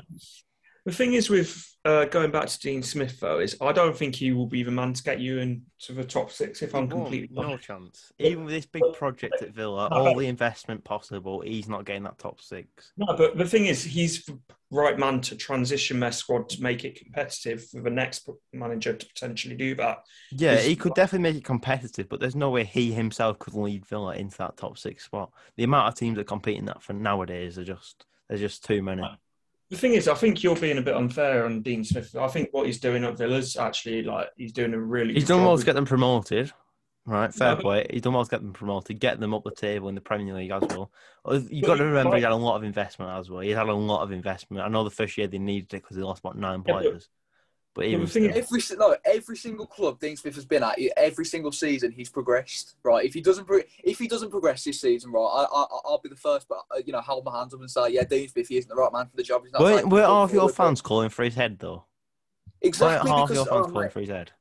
The thing is with uh, going back to Dean Smith though is I don't think he will be the man to get you into the top six. If He I'm completely no honest. chance. Even with this big project at Villa, No, all the investment possible, he's not getting that top six. No, but the thing is, he's the right man to transition their squad to make it competitive for the next manager to potentially do that. Yeah, He's- he could definitely make it competitive, but there's no way he himself could lead Villa into that top six spot. The amount of teams that compete in that for nowadays are just there's just too many. The thing is, I think you're being a bit unfair on Dean Smith. I think what he's doing at Villa's actually like he's doing a really. He's done well to get them promoted, right? Fair No. play. He's done well to get them promoted, get them up the table in the Premier League as well. Uh, You But got to remember, he had a lot of investment as well. He had a lot of investment. I know the first year they needed it because they lost about nine Yeah, players, but even thing still. Every no, every single club Dean Smith has been at, every single season he's progressed. Right, if he doesn't, pro- if he doesn't progress this season, right, I, I, I'll be the first, but uh, you know, hold my hands up and say, yeah, Dean Smith, he isn't the right man for the job. He's not Were, taking were the club half your fans calling for his head though? Exactly Were half your fans oh, calling for his head?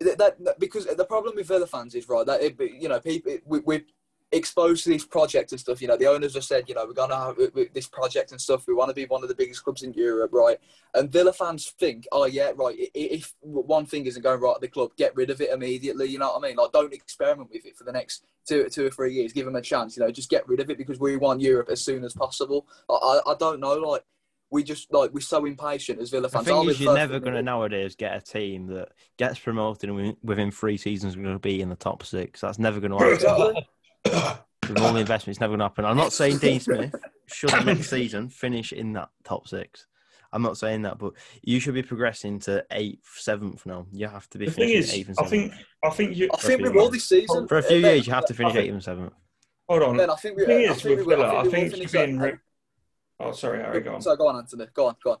that, that, because the problem with Villa fans is right that it, you know people we, we're exposed to these projects and stuff. You know, the owners have said, you know, we're gonna have this project and stuff. We want to be one of the biggest clubs in Europe, right? And Villa fans think, oh yeah, right. If one thing isn't going right at the club, get rid of it immediately. You know what I mean? Like, don't experiment with it for the next two, two or three years. Give them a chance. You know, just get rid of it because we want Europe as soon as possible. I, I, don't know, like. We just like we're so impatient as Villa The fans. thing I'll be is, you're never going to nowadays get a team that gets promoted and within- three seasons going to be in the top six. That's never going to happen. Exactly. With all the investment, it's never going to happen. I'm not saying Dean Smith should next season finish in that top six. I'm not saying that, but you should be progressing to eighth, seventh now. You have to be The thing finishing is, eighth and I think I think you. I think we few will this season. For a few Uh, Ben, years, you have to finish think- eighth and seventh. Hold on. Ben, I think we. The thing I is think with we will. Villa, I I think, we will think finish you're being. Re- oh, sorry, Harry, go on. So go on, Anthony. Go on, go on.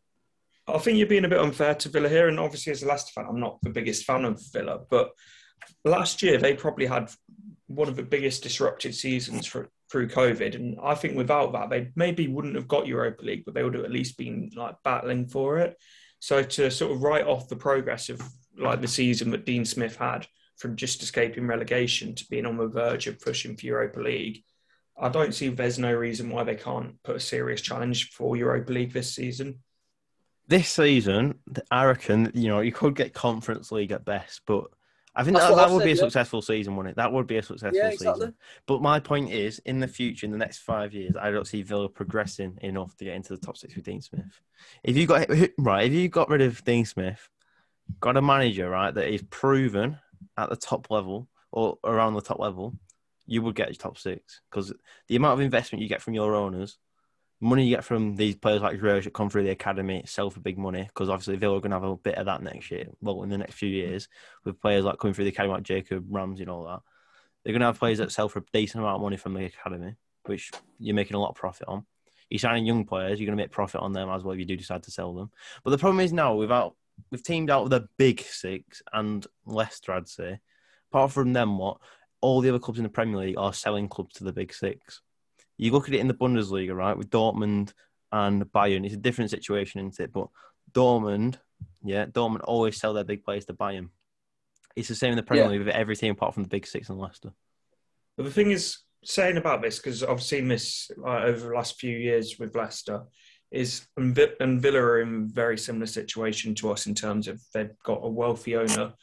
I think you're being a bit unfair to Villa here, and obviously as a Leicester fan, I'm not the biggest fan of Villa, but last year they probably had one of the biggest disrupted seasons for, through COVID, and I think without that they maybe wouldn't have got Europa League, but they would have at least been like battling for it. So to sort of write off the progress of like the season that Dean Smith had from just escaping relegation to being on the verge of pushing for Europa League. I don't see there's no reason why they can't put a serious challenge for Europa League this season. This season, I reckon, you know, you could get Conference League at best, but I think That's that, that would be a yeah. successful season, wouldn't it? That would be a successful Yeah, exactly. season. But my point is, in the future, in the next five years, I don't see Villa progressing enough to get into the top six with Dean Smith. If you got right, if you got rid of Dean Smith, got a manager right that is proven at the top level or around the top level, you would get top six because the amount of investment you get from your owners, money you get from these players like Grealish that come through the academy, sell for big money because obviously Villa are going to have a bit of that next year. Well, in the next few mm. years, with players like coming through the academy like Jacob Ramsey and all that, they're going to have players that sell for a decent amount of money from the academy, which you're making a lot of profit on. You're signing young players, you're going to make profit on them as well if you do decide to sell them. But the problem is now without we've teamed out with the big six and Leicester, I'd say. Apart from them, what all the other clubs in the Premier League are selling clubs to the big six. You look at it in the Bundesliga, right, with Dortmund and Bayern. It's a different situation, isn't it? But Dortmund, yeah, Dortmund always sell their big players to Bayern. It's the same in the Premier Yeah. League with every team apart from the big six and Leicester. But the thing is, saying about this because I've seen this like, over the last few years with Leicester, is and, and Villa are in a very similar situation to us in terms of they've got a wealthy owner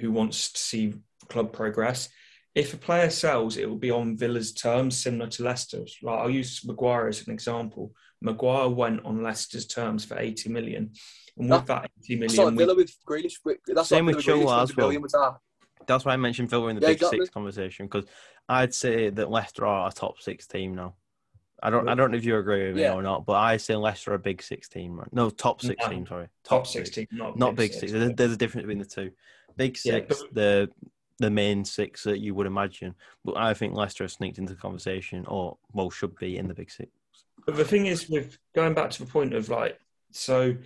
who wants to see club progress. If a player sells, it will be on Villa's terms, similar to Leicester's. Like I'll use Maguire as an example. Maguire went on Leicester's terms for 80 million, and with that 80 That's million, Villa with Grealish. That's Same with Chilwell as well. that. That's why I mentioned Villa in the Yeah, big exactly. six conversation because I'd say that Leicester are a top six team now. I don't. I don't know if you agree with me Yeah. or not, but I say Leicester are a big six team. Right? No, top six No. team. Sorry, top 16, not, not big six. There's, there's a difference between the two. Big Yeah, six, but- the the main six that you would imagine. But I think Leicester have sneaked into the conversation, or well, should be in the big six. But the thing is, with going back to the point of like, so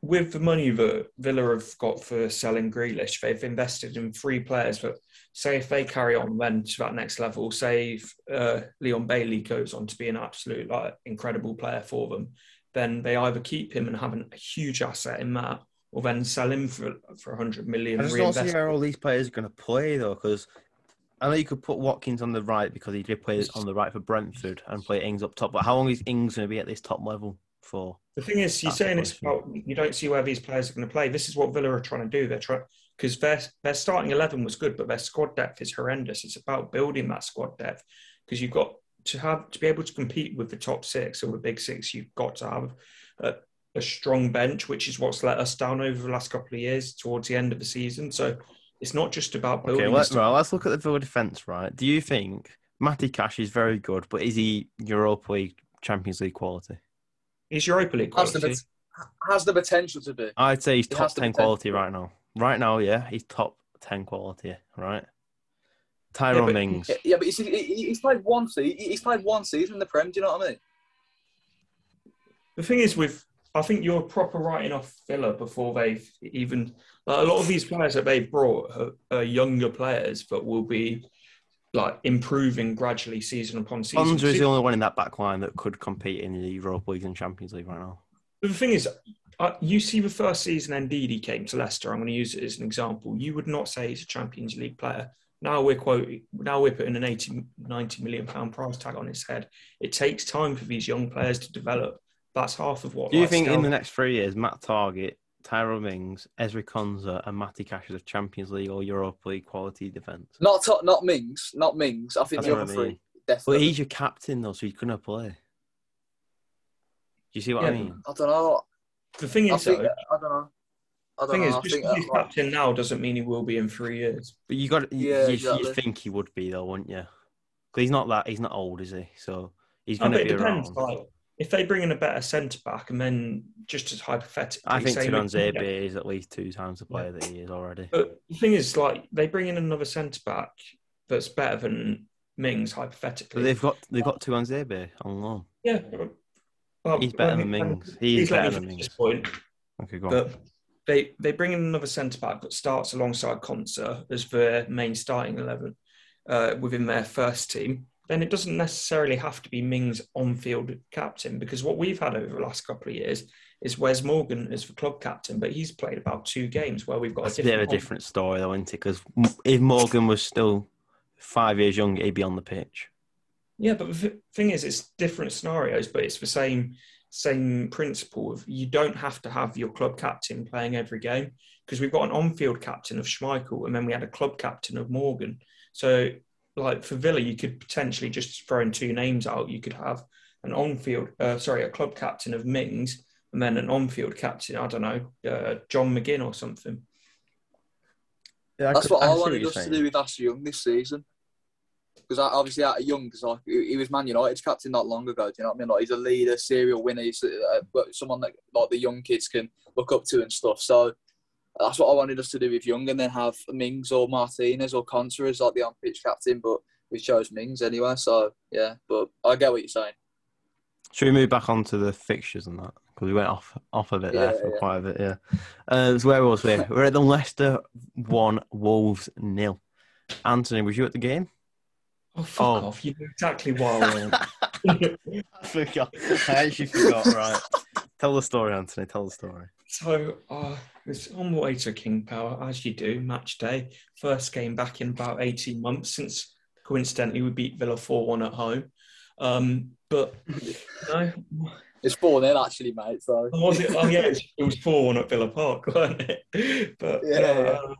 with the money that Villa have got for selling Grealish, they've invested in three players. But say if they carry on then to that next level, say if uh, Leon Bailey goes on to be an absolute like incredible player for them, then they either keep him and have a huge asset in that, or then sell him for for 100 million. I just don't see how all these players are going to play though, because I know you could put Watkins on the right because he did play on the right for Brentford and play Ings up top. But how long is Ings going to be at this top level for? The thing is, you're saying it's about you don't see where these players are going to play. This is what Villa are trying to do. They're trying because their their starting eleven was good, but their squad depth is horrendous. It's about building that squad depth because you've got to have to be able to compete with the top six or the big six. You've got to have a, a strong bench, which is what's let us down over the last couple of years towards the end of the season. So it's not just about building. Okay, let's, st- right, let's look at the Villa defence. Right, do you think Matty Cash is very good, but is he Europa League, Champions League quality? Is Europa League Has the, quality? has the potential to be. I'd say he's He top ten quality right now. Right now, yeah, he's top ten quality. Right, Yeah, Tyrone but- Mings. Yeah, yeah, but you see, he- he- he's played one season. He's played one season in the Prem. Do you know what I mean? The thing is, with I think you're proper writing off Villa before they've even like a lot of these players that they've brought are, are younger players but will be like improving gradually season upon season. Bonza is the only one in that back line that could compete in the Europa League and Champions League right now. But the thing is, uh, you see the first season Ndidi came to Leicester. I'm going to use it as an example. You would not say he's a Champions League player. Now we're quoting, now we're putting an 80, 90 million pound price tag on his head. It takes time for these young players to develop. That's half of what. Do you like, think in the next three years, Matt Targett, Tyrone Mings, Ezri Konsa, and Matty Cash is Champions League or Europa League quality defence? Not to- not Mings, not Mings. I think That's the other I three mean. But he's your captain though, so he's gonna play. Do you see what I mean? I don't know. The thing I is, think though, I don't know. I The don't thing know. is, I just think because he's like, captain now doesn't mean he will be in three years. But you got Yeah, you, exactly. you think he would be though, wouldn't you? Because he's not that. He's not old, is he? So he's No, gonna be depends. around. Like, if they bring in a better centre back, and then just as hypothetically, I think McTominay- Zebe is at least two times the player that he is already. But the thing is, like, they bring in another centre back that's better than Mings, hypothetically. But they've got they've got Tuanzebe on loan. yeah, well, He's better than Mings. He is he's better than Mings. point. Okay, go on. But they they bring in another centre back that starts alongside Konsa as their main starting eleven uh, within their first team. Then it doesn't necessarily have to be Mings on-field captain because what we've had over the last couple of years is Wes Morgan as the club captain, but he's played about two games where we've got That's a of a different. different story, though, isn't it? Because if Morgan was still five years younger, he'd be on the pitch. Yeah, but the thing is, it's different scenarios, but it's the same same principle of you don't have to have your club captain playing every game because we've got an on-field captain of Schmeichel and then we had a club captain of Morgan. So, like for Villa, you could potentially just throwing two names out. You could have an on-field, uh, sorry, a club captain of Mings and then an on-field captain. I don't know, uh, John McGinn or something. Yeah, that's what I wanted us to do with Ashley Young this season. Because obviously, out of Young, because like, he he was Man United's captain not long ago. Do you know what I mean? Like he's a leader, serial winner. He's uh, but someone that like the young kids can look up to and stuff. So that's what I wanted us to do with Young, and then have Mings or Martinez or Konsa as like the on-pitch captain. But we chose Mings anyway. So yeah, but I get what you're saying. Should we move back onto the fixtures and that? Because we went off off of it there Yeah, for yeah. quite a bit, yeah. Uh, so where was we? We're at the Leicester 1, Wolves nil. Anthony, was you at the game? Oh, fuck Oh. off. You know exactly why I went. I forgot. I actually forgot. Right. Tell the story, Anthony. Tell the story. So uh, it's on the way to King Power, as you do, match day. First game back in about 18 months since coincidentally we beat Villa 4 1 at home. Um, but no, It's four nil actually, mate. So was it? Oh, yeah, it was 4 1 at Villa Park, wasn't it? But yeah. uh,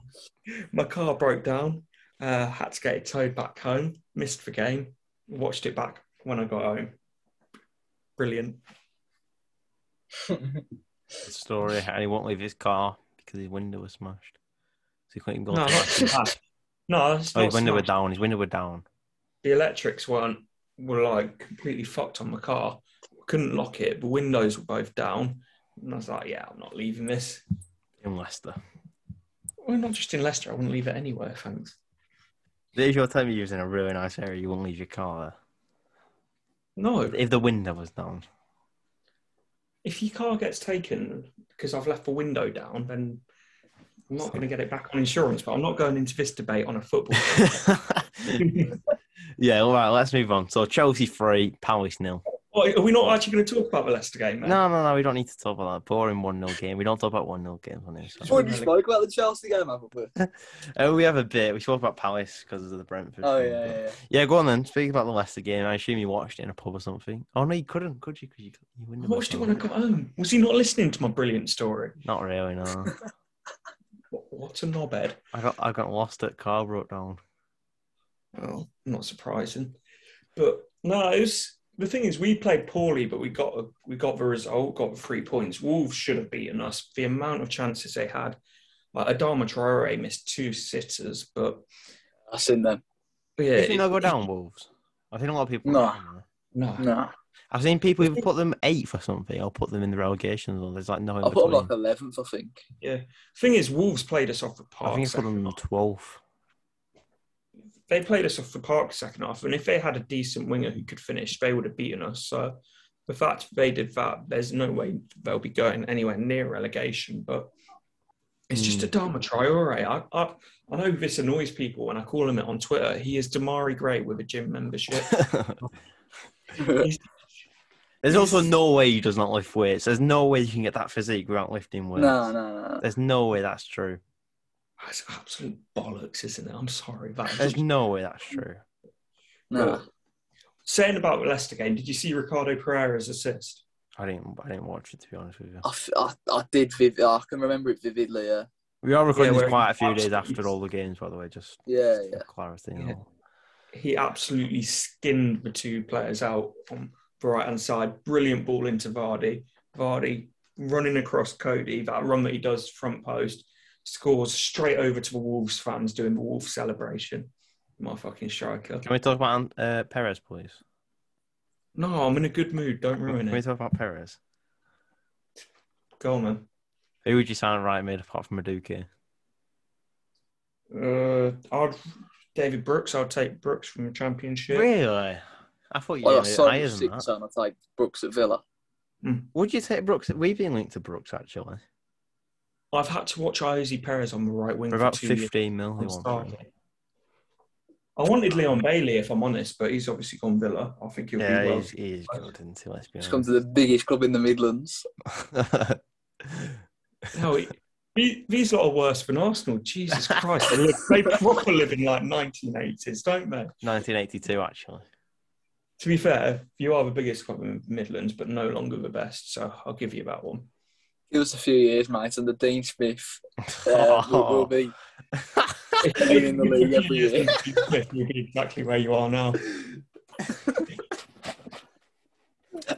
my car broke down, uh, had to get it towed back home, missed the game, watched it back when I got home. Brilliant. The story. And he won't leave his car because his window was smashed. So he couldn't even go No, to not No, it's Oh, not his window was down. His window was down. the electrics weren't were like completely fucked on the car. Couldn't lock it. The windows were both down, and I was like, "Yeah, I'm not leaving this." in Leicester. Well, not just in Leicester. I wouldn't leave it anywhere. Thanks. If you're telling you was in a really nice area, you wouldn't leave your car No. If the window was down. If your car gets taken because I've left the window down, then I'm not going to get it back on insurance. But I'm not going into this debate on a football. yeah, all right, let's move on. So Chelsea 3, Palace nil. What, are we not actually going to talk about the Leicester game? Mate? No, no, no, we don't need to talk about that. Boring 1 0 game. We don't talk about 1 0 games on this. We've already spoke about the Chelsea game, haven't we? Uh, we have a bit. We spoke about Palace because of the Brentford. Oh thing, yeah, but- yeah. yeah. Yeah, go on then. Speak about the Leicester game, I assume you watched it in a pub or something. Oh no, you couldn't, could you? Because you, you I window watched it was when I got home. Was he not listening to my brilliant story? Not really, no. What, what a knobhead. I got I got lost at car broke down. Well, not surprising. But no, it was, the thing is, we played poorly, but we got we got the result, got three points. Wolves should have beaten us. The amount of chances they had, like Adama Traore missed two sitters, but That's in them. but yeah, Did you it- not go down, Wolves? I think a lot of people. No. are down there. no. No, I've seen people even put them eighth or something, or put them in the relegation zone. There's like no I put them like eleventh, I think. Yeah. Thing is, Wolves played us off the park. I think it's put second them half. twelfth. They played us off the park second half, and if they had a decent winger who could finish, they would have beaten us. So the fact they did that, there's no way they'll be going anywhere near relegation. But it's just Hmm. Adama Traore. I, I, I know this annoys people when I call him it on Twitter. He is Demarai Gray with a gym membership. There's also no way he does not lift weights. There's no way you can get that physique without lifting weights. no, no, no. There's no way that's true. Ah, that's absolute bollocks, isn't it? I'm sorry. That There's no way that's true. No. Saying about the Leicester game, did you see Ricardo Pereira's assist? I didn't. I didn't watch it to be honest with you. I, f- I, I did. Viv- I can remember it vividly. Yeah, We are recording Yeah, this quite a few days absolutely- after all the games, by the way. Just yeah, for yeah. clarity. Yeah. he absolutely skinned the two players out from the right hand side. Brilliant ball into Vardy. Vardy running across Cody, that run that he does front post, scores straight over to the Wolves fans doing the Wolves celebration. My fucking striker. Can we talk about uh, Perez, please? No, I'm in a good mood. Don't ruin it. Can ruin we talk about Perez? Go on, man. Who would you sign right mid apart from Madueke? Uh, I'd David Brooks. I'll take Brooks from the Championship. Really? I thought you Well, I were saw higher it than six that. son. I take Brooks at Villa. Would you take Brooks? We've been linked to Brooks actually. I've had to watch Ayoze Perez on the right wing For for about two years. 15 mil. he I'm wants sorry. him. I wanted Leon Bailey, if I'm honest, but he's obviously gone Villa. I think he'll Yeah, be well. he's, he is good, isn't he? Let's be He's honest. come to the biggest club in the Midlands. No, he, he- these lot are worse than Arsenal. Jesus Christ, they, live, they proper live in like 1980s, don't they? 1982, actually. To be fair, you are the biggest club in the Midlands, but no longer the best. So I'll give you that one. Give us a few years, mate, and the Dean Smith uh, will, will be in the league every year. You'll be exactly where you are now.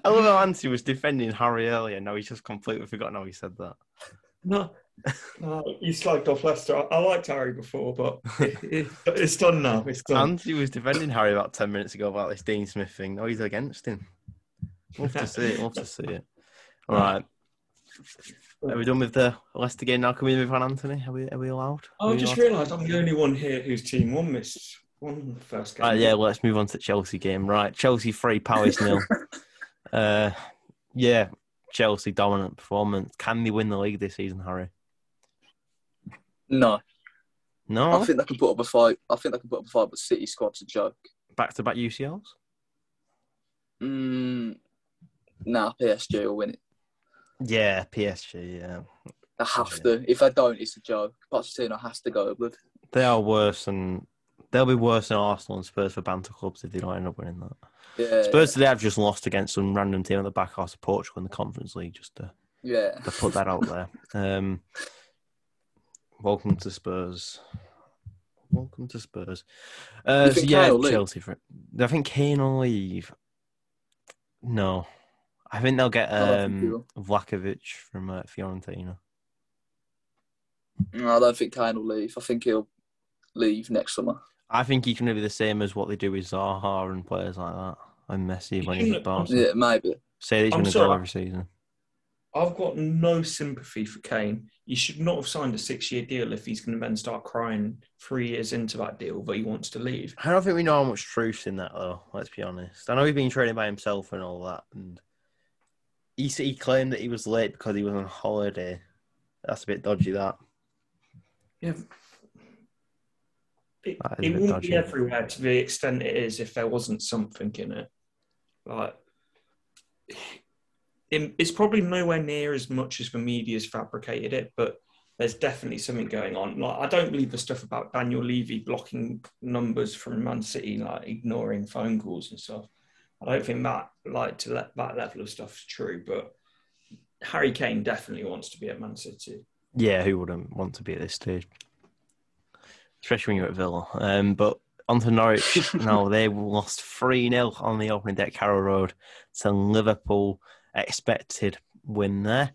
I love how Anthony was defending Harry earlier. Now he's just completely forgotten how he said that. No, no, you slagged off Leicester. I, I liked Harry before, but it, it, it's done now. It's done. Anthony was defending Harry about 10 minutes ago about this Dean Smith thing. Now he's against him. Love to see it. Love to see it. All right. Are we done with the Leicester game now? Can we move on, Anthony? Are we, are we allowed? Are I just realised I'm the only one here whose team won this won the first game. Right, yeah, let's move on to the Chelsea game. Right, Chelsea three, Palace nil. uh, yeah, Chelsea dominant performance. Can they win the league this season, Harry? No, No, I think they can put up a fight. I think they can put up a fight, but City squad's a joke. back to back UCLs. Mm, nah, PSG will win it. Yeah, PSG. Yeah, I have to. If I don't, it's a joke. Pochettino has to go, but they are worse than they'll be worse than Arsenal and Spurs for banter clubs if they don't end up winning that. yeah, Spurs today have just lost against some random team at the back half of Portugal in the Conference League. Just to, yeah. to put that out there. Um, welcome to Spurs. Welcome to Spurs. Uh, so yeah, Kane will leave? Chelsea. For, I think Kane will leave. No, I think they'll get I don't think he um, Vlahovic from uh, Fiorentina. No, I don't think Kane will leave. I think he'll leave next summer. I think he can be the same as what they do with Zaha and players like that. And Messi when he's at shouldn't- Barca. Yeah, maybe. Say that he's going to go every season. I've got no sympathy for Kane. He should not have signed a six-year deal if he's going to then start crying three years into that deal that he wants to leave. I don't think we know how much truth in that though. Let's be honest. I know he's been training by himself and all that, and he he claimed that he was late because he was on holiday. That's a bit dodgy. That Yeah. It, that it wouldn't dodgy. be everywhere to the extent it is if there wasn't something in it. Like, it- it's probably nowhere near as much as the media's fabricated it, but there's definitely something going on. Like, I don't believe the stuff about Daniel Levy blocking numbers from Man City, like ignoring phone calls and stuff. I don't think that, like, to let that level of stuff is true, but Harry Kane definitely wants to be at Man City. yeah, who wouldn't want to be at this stage, especially when you're at Villa. Um, but on to Norwich. no, they lost three 0 on the opening day at Carrow Road to Liverpool. Expected win there.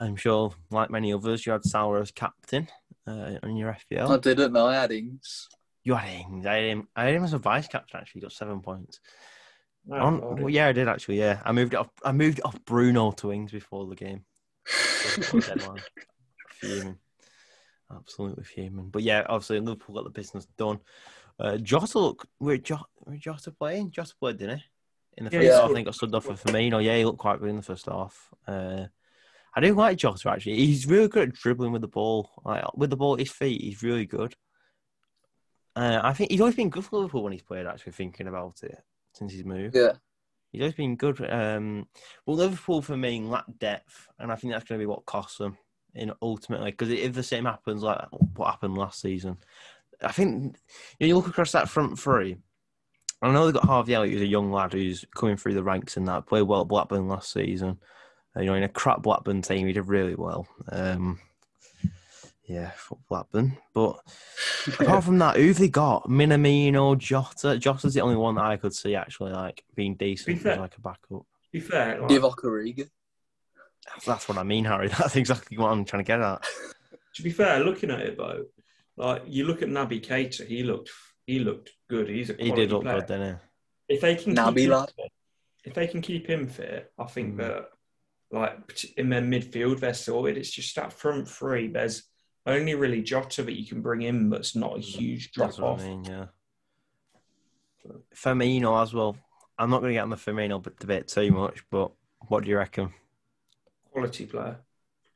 I'm sure, like many others, you had Salah as captain uh, on your FPL. I didn't know. I had Ings. You had Ings. I had him. I had him as a vice captain. Actually, he got seven points. No, On- I well, yeah, I did actually. Yeah, I moved it off. I moved it off Bruno to Wings before the game. Before the deadline. Fuming, absolutely fuming. But yeah, obviously Liverpool got the business done. Uh, Jota look. Where Jota, where Jota playing? Jota played, didn't he? In the Yeah, first he half, I think got stood off for Firmino. Yeah, he looked quite good in the first half. Uh, I do like Jota actually. He's really good at dribbling with the ball. Like with the ball at his feet, he's really good. Uh, I think he's always been good for Liverpool when he's played. Actually, thinking about it since he's moved. Yeah. He's always been good. Um, well, Liverpool for me lack depth, and I think that's going to be what costs them in ultimately. Because if the same happens like what happened last season, I think you, know, you look across that front three. I know they've got Harvey Elliott, who's a young lad who's coming through the ranks and that played well at Blackburn last season. Uh, you know, in a crap Blackburn team, he did really well. Um, yeah, for Blackburn. But apart from that, who've they got? Minamino, Jota. Jota's the only one that I could see actually like being decent fair- as like a backup. To be fair, like, Divock Origi. That's what I mean, Harry. That's exactly what I'm trying to get at. to be fair, looking at it though, like you look at Naby Keita, he looked he looked good. He's a He did look player. good, didn't If they can Naby keep him lad. fit, if they can keep him fit, I think Mm. that like in their midfield they're sorted. It's just that front three. There's only really Jota that you can bring in, that's not a mm, huge he? That's drop what off. I mean, yeah. Firmino as well. I'm not going to get on the Firmino debate too much, but what do you reckon? Quality player,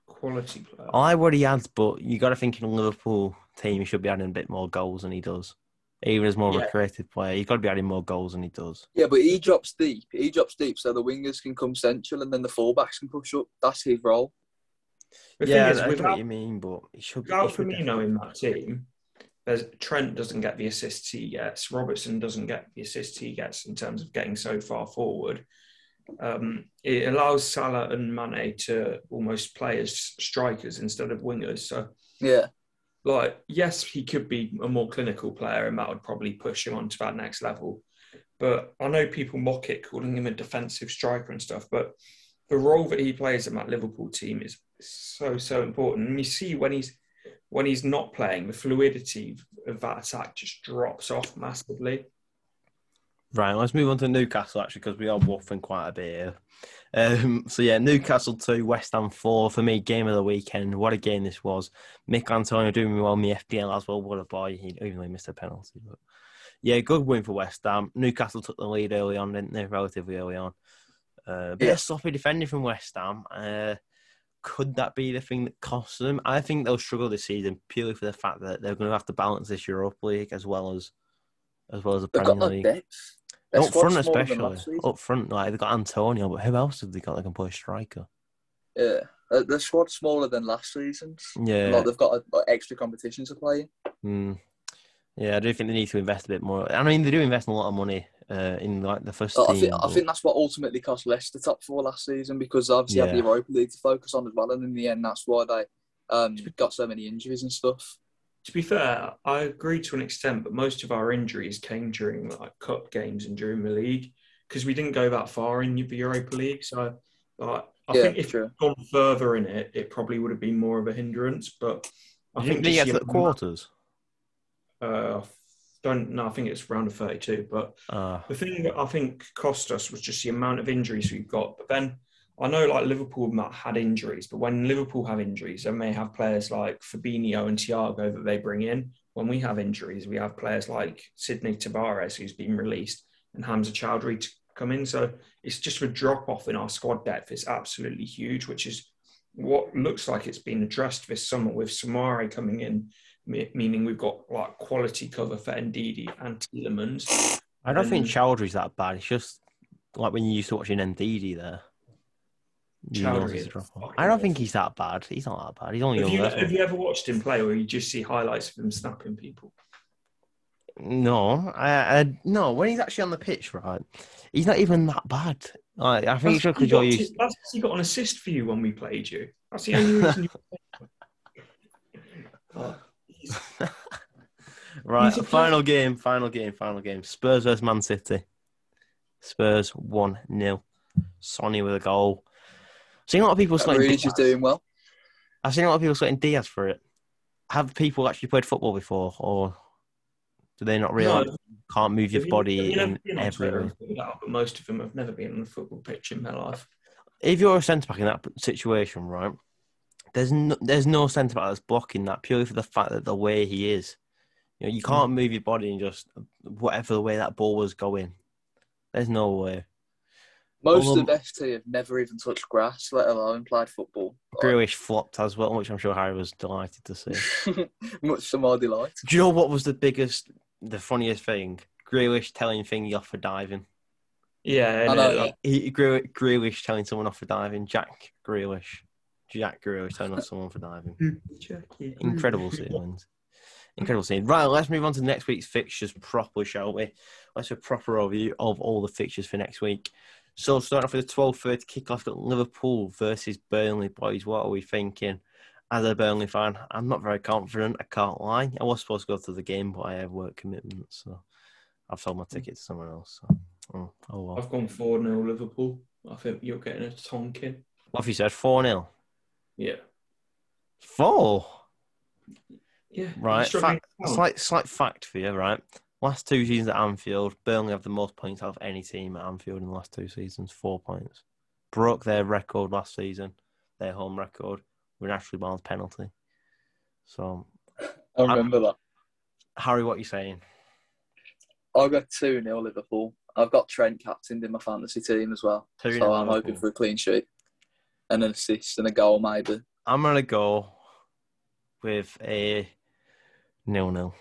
quality player. I like what he adds, but you got to think in a Liverpool team, he should be adding a bit more goals than he does. Even as more of a creative player, he's got to be adding more goals than he does. Yeah, but he drops deep. He drops deep so the wingers can come central and then the fullbacks can push up. That's his role. The yeah, thing is, I know without what you mean, but he should be. Without he should Firmino in that team, there's Trent doesn't get the assists he gets. Robertson doesn't get the assists he gets in terms of getting so far forward. Um, it allows Salah and Mane to almost play as strikers instead of wingers. So, Yeah. like, yes, he could be a more clinical player, and that would probably push him onto that next level. But I know people mock it, calling him a defensive striker and stuff. But the role that he plays in that Liverpool team is so so important. And you see when he's when he's not playing, the fluidity of that attack just drops off massively. Right, let's move on to Newcastle actually because we are waffling quite a bit here. Um, so yeah, Newcastle two, West Ham four for me. Game of the weekend. What a game this was. Mick Antonio doing well in the FPL as well. What a boy! He, even though he missed a penalty, but yeah, good win for West Ham. Newcastle took the lead early on, didn't they? Relatively early on. Uh, a bit Yeah. of sloppy defending from West Ham. Uh, could that be the thing that costs them? I think they'll struggle this season purely for the fact that they're going to have to balance this Europa League as well as as well as the They've got Premier League. Up front, especially. Up front, like they've got Antonio, but who else have they got that can play striker? Yeah, uh, the squad's smaller than last season's. Yeah. Like they've got uh, like, extra competition to play. Mm. Yeah, I do think they need to invest a bit more. I mean, they do invest a lot of money uh, in like the first I team. think, I think that's what ultimately cost Leicester top four last season because obviously you had the Europa League to focus on as well, and in the end, that's why they um, got so many injuries and stuff. To be fair, I agree to an extent, but most of our injuries came during like cup games and during the league because we didn't go that far in the Europa League. So, like, I yeah, think if true. we'd gone further in it, it probably would have been more of a hindrance. But I you think think they get to the the quarters? Uh, don't know. I think it's round of thirty-two. But Uh, the thing that I think cost us was just the amount of injuries we've got. But then I know like Liverpool had injuries, but when Liverpool have injuries, they may have players like Fabinho and Thiago that they bring in. When we have injuries, we have players like Sidnei Tavares, who's been released, and Hamza Choudhury to come in. So it's just a drop off in our squad depth. It's absolutely huge, which is what looks like it's been addressed this summer with Soumare coming in, meaning we've got like quality cover for Ndidi and Tielemans. I don't think Um, Choudhury's that bad. It's just like when you used to watching Ndidi there. You Choudhury notice is a drop off. fucking I don't think he's that bad. He's not that bad. He's only Have you, have you ever watched him play, or you just see highlights of him snapping people? No, I, I no. When he's actually on the pitch, right, he's not even that bad. Like, I think That's because you're used. That's 'cause he got an assist for you when we played you. That's the only reason. you... He's- Right, He's a final game, final game, final game. Spurs versus Man City. Spurs one 0 Sonny with a goal. I've Seen a lot of people slating Rudiger's Dias. doing well. I've seen a lot of people slating Dias for it. Have people actually played football before, or do they not realise No. you can't move your Have you- body you in every Twitter and but most of them have never been on a football pitch in their life. If you're a centre back in that situation, right, there's no, there's no centre back that's blocking that purely for the fact that the way he is. You know, you can't move your body and just whatever the way that ball was going. There's no way. Most Although- of FT have never even touched grass, let alone played football. Grealish flopped as well, which I'm sure Harry was delighted to see. Much to my delight. Do you know what was the biggest, the funniest thing? Grealish telling Thingy off for diving. Yeah, I and, know, uh. He, Gre- Grealish telling someone off for diving. Jack Grealish. Jack Grealish telling off someone for diving. Hmm. Jackie. Incredible scenes. Incredible scene. Right, let's move on to next week's fixtures properly, shall we? Let's have a proper overview of all the fixtures for next week. So, starting off with the 12.30 kickoff at Liverpool versus Burnley, boys. What are we thinking? As a Burnley fan, I'm not very confident. I can't lie. I was supposed to go to the game, but I have work commitments, so I've sold my hmm. ticket to someone else. So. Oh, oh well. I've gone 4 0 Liverpool. I think you're getting a Tonkin. What have you said? 4 0. Yeah. 4? Yeah. Right. Struggling Fact, slight, slight fact for you, right? Last two seasons at Anfield, Burnley have the most points out of any team at Anfield in the last two seasons, four points. Broke their record last season, their home record, with an Ashley Barnes penalty. So, I remember that. Harry, what are you saying? I got 2 0 Liverpool. I've got Trent captained in my fantasy team as well. 2-0 So I'm hoping for a clean sheet and an assist and a goal, maybe. I'm going to go with a nil nil.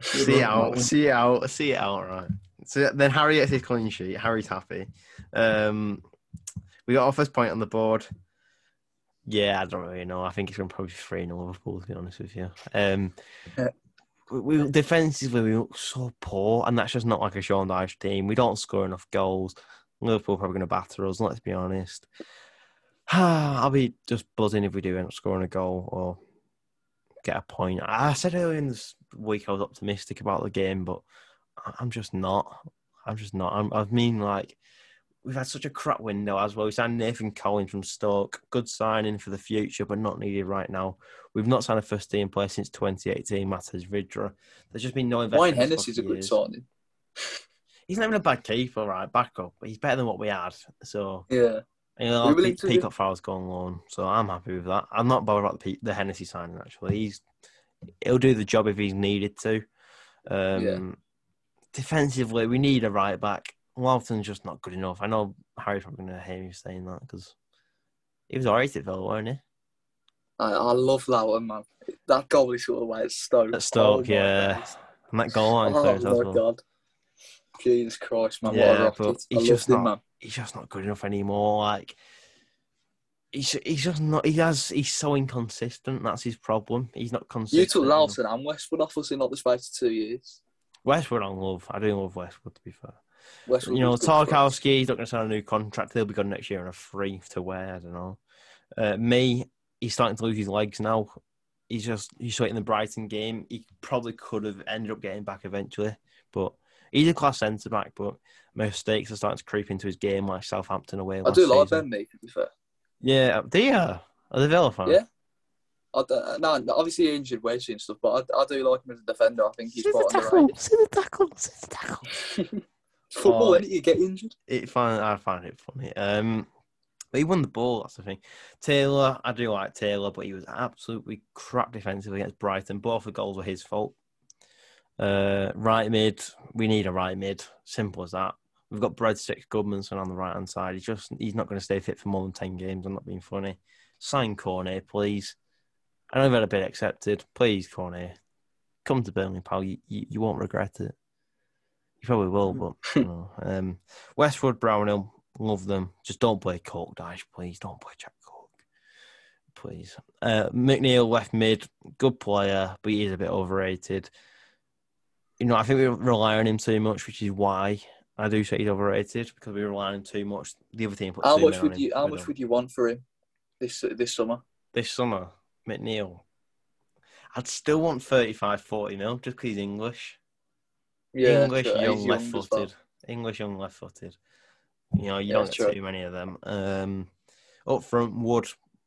See it out, see it out, see it out, right. So then Harry gets his clean sheet. Harry's happy. Um, we got our first point on the board. Yeah, I don't really know. I think it's going to probably be 3 0 Liverpool, to be honest with you. Um, Yeah. we, we, defensively, we look so poor, and that's just not like a Sean Dyche team. We don't score enough goals. Liverpool are probably going to batter us, let's be honest. I'll be just buzzing if we do end up scoring a goal or get a point. I said earlier in this week I was optimistic about the game, but I'm just not. I'm just not. I'm, I mean, like, we've had such a crap window as well. We signed Nathan Collins from Stoke. Good signing for the future, but not needed right now. We've not signed a first team player since 2018, Matej Vydra. There's just been no investment. Wayne Hennessy's a good signing. He's not even a bad keeper, right? Back up. But he's better than what we had. So, Yeah. you know, willing to- Peacock-Farrell go on loan, so I'm happy with that. I'm not bothered about the, Pe- the Hennessy signing. Actually, he's he'll do the job if he's needed to. Um, Yeah. Defensively, we need a right back. Lowton's just not good enough. I know Harry's probably going to hear me saying that because he was alright at Villa, weren't he? I, I love Lowton, man. That goal he scored away at Stoke. At Stoke, Oh yeah. And that goal line Oh my well. god. Jesus Christ, man! Yeah, what a but! I he's loved just him, not- man. he's just not good enough anymore. Like he's he's just not. He has. He's so inconsistent. That's his problem. He's not consistent. You took. Lowton and Westwood off us in like the space of two years. Westwood. I love. I do love Westwood. To be fair, Westwood you know was good for us. Tarkowski. He's not going to sign a new contract. He'll be gone next year on a free to wear. I don't know. Uh, me. He's starting to lose his legs now. He's just he's shot in the Brighton game. He probably could have ended up getting back eventually, but he's a class centre back. But mistakes are starting to creep into his game, like Southampton away. I last do like season. Ben Mee, to be fair. Yeah, do you? Are the Villa fan? Yeah. I don't, no, no, obviously he's injured Wesley and stuff, but I, I do like him as a defender. I think he's See the quite tackle. underrated. See the tackle. See the tackle. Football, Oh. innit? You get injured. It find I find it funny. Um, but he won the ball. That's the thing. Taylor, I do like Taylor, but he was absolutely crap defensively against Brighton. Both the goals were his fault. Uh, right mid, we need a right mid. Simple as that. We've got Breadsticks Gudmundsson on the right hand side. He's just he's not going to stay fit for more than ten games. I'm not being funny. Sign Cornet, please. I know a bit accepted. Please, Cornet, come to Burnley, pal. You, you, you won't regret it. You probably will, but you know. Um, Westwood, Brownhill, love them. Just don't play Cork Dyche, please. Don't play Jack Cork, please. Uh, McNeil left mid, good player, but he is a bit overrated. You know, I think we rely on him too much, which is why I do say he's overrated because we rely on him too much. The other team put How much would you? How much would you want for him this this summer? this summer? McNeil. I'd still want 35, 40 mil just because he's English. Yeah, English, true. young, He's left as well. footed. English, young, left footed. You know, you Yeah, don't get true. too many of them. Um, up front, Wood,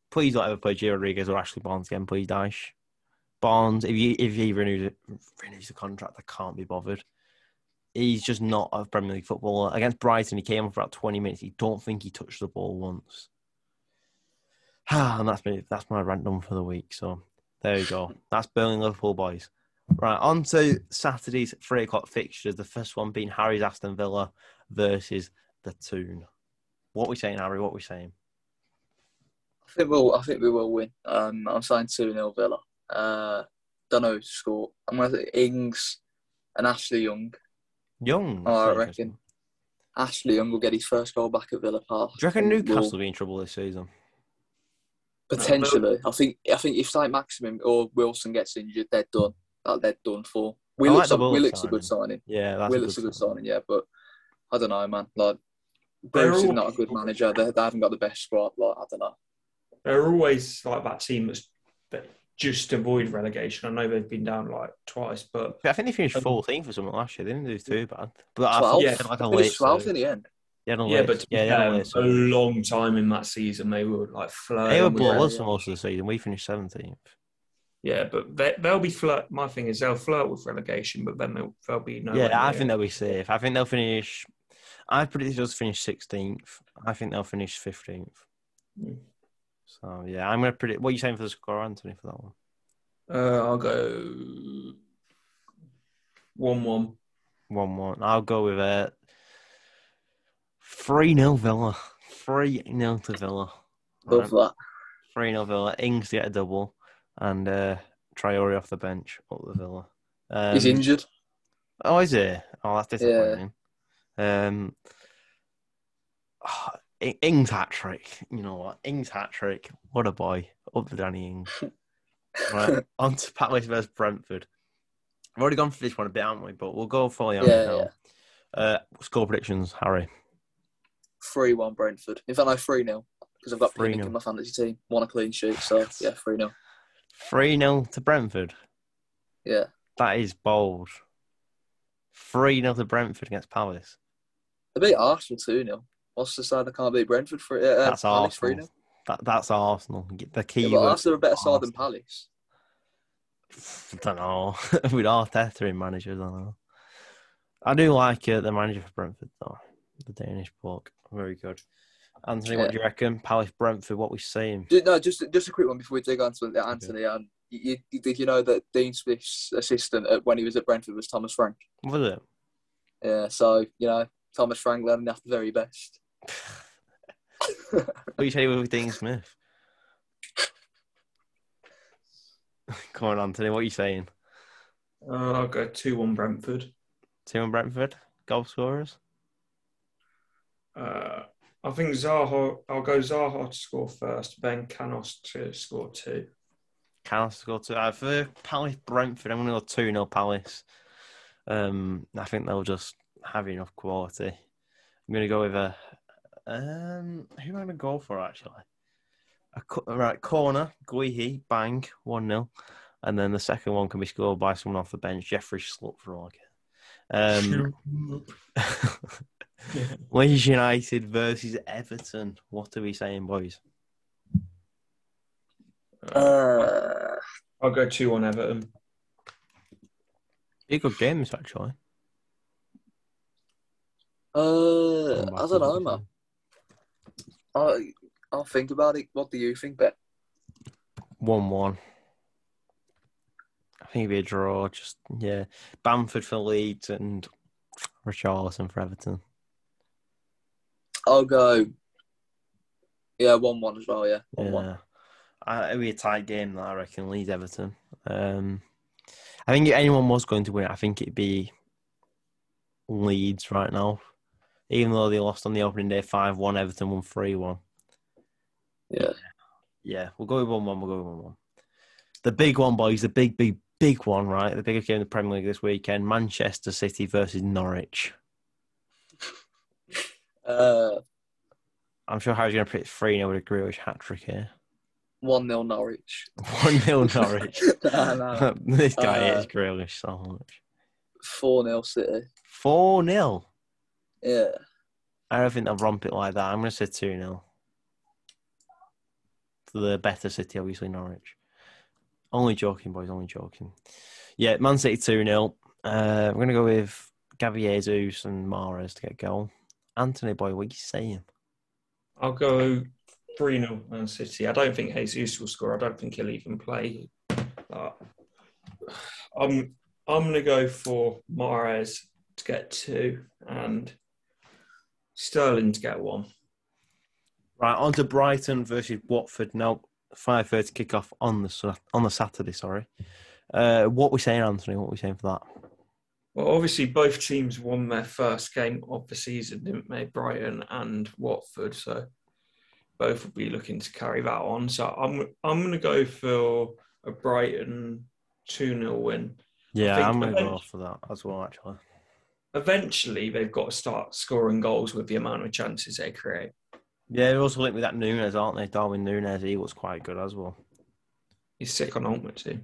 please don't ever play Jay Rodriguez or Ashley Barnes again, please, Dyche. Barnes, if he if he renews renews the contract, I can't be bothered. He's just not a Premier League footballer. Against Brighton, he came on for about twenty minutes. He don't think he touched the ball once. and that's. That's my rant done for the week. So there you go. That's Burnley Liverpool boys. Right, on to Saturday's three o'clock fixtures. The first one being Harry's Aston Villa versus the Toon. What we saying, Harry? What we saying? I think we'll. I think we will win. Um, I'm saying two 0 Villa. Uh, don't know who to score. I'm gonna say Ings and Ashley Young. Young. Oh, I reckon. Ashley Young will get his first goal back at Villa Park. Do you reckon and Newcastle will- will be in trouble this season? Potentially, I think. I think if Saint-Maximin or Wilson gets injured, they're done. Like, they're done for. Willock's, the a, Willock Willock's a good signing. Yeah, that's Willock's a good signing, yeah. But I don't know, man. Like They're Bruce is not a good manager. They, they haven't got the best squad. Like I don't know. They're always like that team that's that just avoid relegation. I know they've been down like twice, but I think they finished Um, 14th or something last year. They didn't do too bad. But I Twelve. thought Yeah. they had like a They late. finished twelfth surge. in the end. Yeah, yeah, but to be yeah, they had a fair, late a surge. long time in that season they were like flirting. They were with bloodless relegation. for most of the season. We finished 17th. Yeah, but they, they'll be flirt. My thing is they'll flirt with relegation, but then they'll, they'll be no. yeah, I think they'll be safe. I think they'll finish. I predict they'll finish 16th. I think they'll finish 15th. Mm. So yeah, I'm gonna predict. What are you saying for the score, Anthony, for that one? Uh, I'll go one-one. One one. I'll go with uh three 0 Villa. Three 0 to Villa. Love that. Three 0 Villa. Ings to get a double, and uh Traore off the bench up the Villa. Um, He's injured. Oh, is he? Oh, that's disappointing. Um, ah, I- Ings hat trick. You know what? Ings hat trick. What a boy. Up the Danny Ings. right. On to Palace versus Brentford. We've already gone for this one a bit, haven't we? But we'll go fully on Yeah, now. Uh, score predictions, Harry. Three one Brentford. In fact, no three 0 because I've got 3-0. In my fantasy team. One a clean sheet. So yeah, three 0 3 0 to Brentford. Yeah. That is bold. 3 0 to Brentford against Palace. They beat Arsenal two 0 What's to say they can't beat Brentford for uh, That's Palace Arsenal. 0 That, that's Arsenal. The key Yeah, but Arsenal are a better side than Arsenal. Palace. I don't know. With Arteta in manager, I don't know. I do like uh, the manager for Brentford, though. The Danish bloke. Very good. Anthony, what Yeah. do you reckon? Palace Brentford, what we saying? Ju- No, just just a quick one before we dig on to Anthony. Um, you, you, did you know that Dean Smith's assistant at, when he was at Brentford was Thomas Frank? Was it? Yeah, so you know Thomas Frank learning after the very best. What are you say with Dean Smith? Come on, Anthony, what are you saying? Uh, I'll go two-one Brentford. 2 1 Brentford? goal scorers? Uh, I think Zaha. I'll go Zaha to score first, then Canos to score two. Canos to score two. Uh, for Palace Brentford, I'm going to go 2 0 Palace. Um, I think they'll just have enough quality. I'm going to go with a. Um, who am I going to go for actually? A, right, corner, Guéhi, bang, 1 0. And then the second one can be scored by someone off the bench, Jeffrey Schlupp for all I Um, Leeds United versus Everton. What are we saying, boys? Uh, I'll go two on Everton. Be a good game, this actually. uh, I don't know, man. I, I'll think about it. What do you think, Ben? 1 1. I think it'd be a draw. Just, yeah. Bamford for Leeds and Richarlison for Everton. I'll go. Yeah, one one as well. Yeah, one one. Yeah. Uh, it'll be a tight game, that I reckon. Leeds Everton. Um, I think if anyone was going to win, I think it'd be Leeds right now. Even though they lost on the opening day 5 1, Everton won 3 1. Yeah. Yeah, we'll go with 1 1. We'll go with 1 1. The big one, boys, the big, big, big one, right? The biggest game in the Premier League this weekend Manchester City versus Norwich. Uh, I'm sure Harry's going to put 3 0 with a Grealish hat trick here. one 0 Norwich. 1 0 Norwich. nah, nah. this guy Uh, hates Grealish so much. Four 0 City. 4 0. Yeah. I don't think they'll romp it like that. I'm going to say 2 0. The better City, obviously, Norwich. Only joking, boys, only joking. Yeah, Man City 2 0. Uh, I'm going to go with Gavi Jesus and Mahrez to get goal. Anthony, boy, what are you saying? I'll go 3 0 Man City. I don't think Jesus will score. I don't think he'll even play. Uh, I'm I'm going to go for Mahrez to get two and Sterling to get one. Right, on to Brighton versus Watford. Now, 5.30 kick-off on the, on the Saturday, sorry. Uh, what we saying, Anthony? What we saying for that? Well, obviously, both teams won their first game of the season, didn't they? Brighton and Watford. So both will be looking to carry that on. So I'm I'm going to go for a Brighton 2 0 win. Yeah, I'm going to go for that as well, actually. Eventually, they've got to start scoring goals with the amount of chances they create. Yeah, they're also linked with that Núñez, aren't they? Darwin Núñez, he was quite good as well. He's sick on Ultimate too.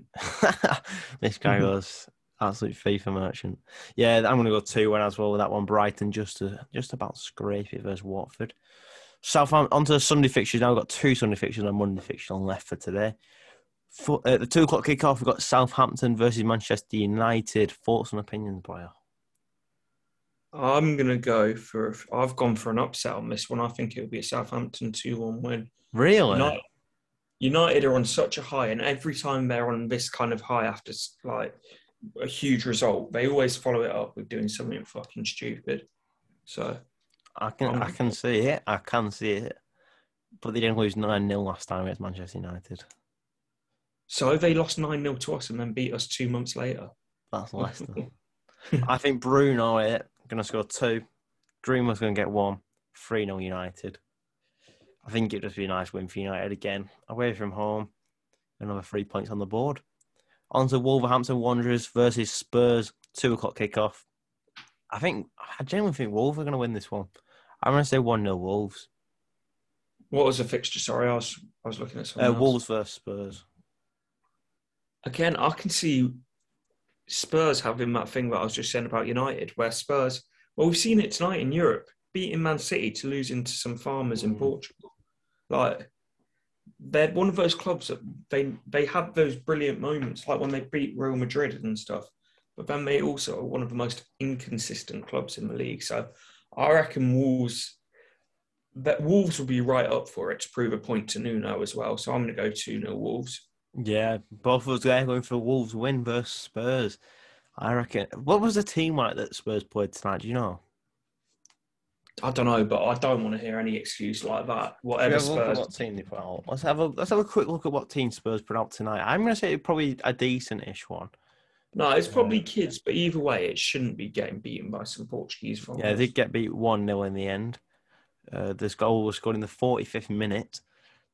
this guy was absolute FIFA merchant. Yeah, I'm going to go two one as well with that one. Brighton just to, just about scrape it versus Watford. Southampton onto the Sunday fixtures now. We've got two Sunday fixtures and a Monday fixture on left for today. For, at uh, the two o'clock kickoff, we've got Southampton versus Manchester United. Thoughts and opinions, boy. I'm going to go for, I've gone for an upset on this one. I think it'll be a Southampton 2 1 win. Really? United, United are on such a high, and every time they're on this kind of high after like a huge result, they always follow it up with doing something fucking stupid. So I can I um, can see it. I can see it. But they didn't lose nine 0 last time against Manchester United. So they lost 9 0 to us and then beat us two months later. That's Leicester. I think Bruno it going to score two. Dreamer's going to get one. 3 0 United. I think it'd just be a nice win for United again. Away from home. Another three points on the board. On to Wolverhampton Wanderers versus Spurs. Two o'clock kickoff. I think, I genuinely think Wolves are going to win this one. I'm going to say 1 0 Wolves. What was the fixture? Sorry, I was I was looking at Uh, something else. Wolves versus Spurs. Again, I can see Spurs having that thing that I was just saying about United, where Spurs, well, we've seen it tonight in Europe, beating Man City to losing to some farmers in Mm. Portugal. Like, they're one of those clubs that they they have those brilliant moments, like when they beat Real Madrid and stuff. But then they also are one of the most inconsistent clubs in the league. So I reckon Wolves that Wolves will be right up for it to prove a point to Nuno as well. So I'm going to go 2 0 Wolves. Yeah, both of us there going for Wolves win versus Spurs. I reckon. What was the team like that Spurs played tonight? Do you know? I don't know, but I don't want to hear any excuse like that. Whatever Have a look at Spurs. what team they put out. Let's have a let's have a quick look at what team Spurs put out tonight. I'm going to say probably a decent-ish one. No, it's probably kids, but either way, it shouldn't be getting beaten by some Portuguese foreigners. Yeah, they did get beat 1 0 in the end. Uh, this goal was scored in the 45th minute.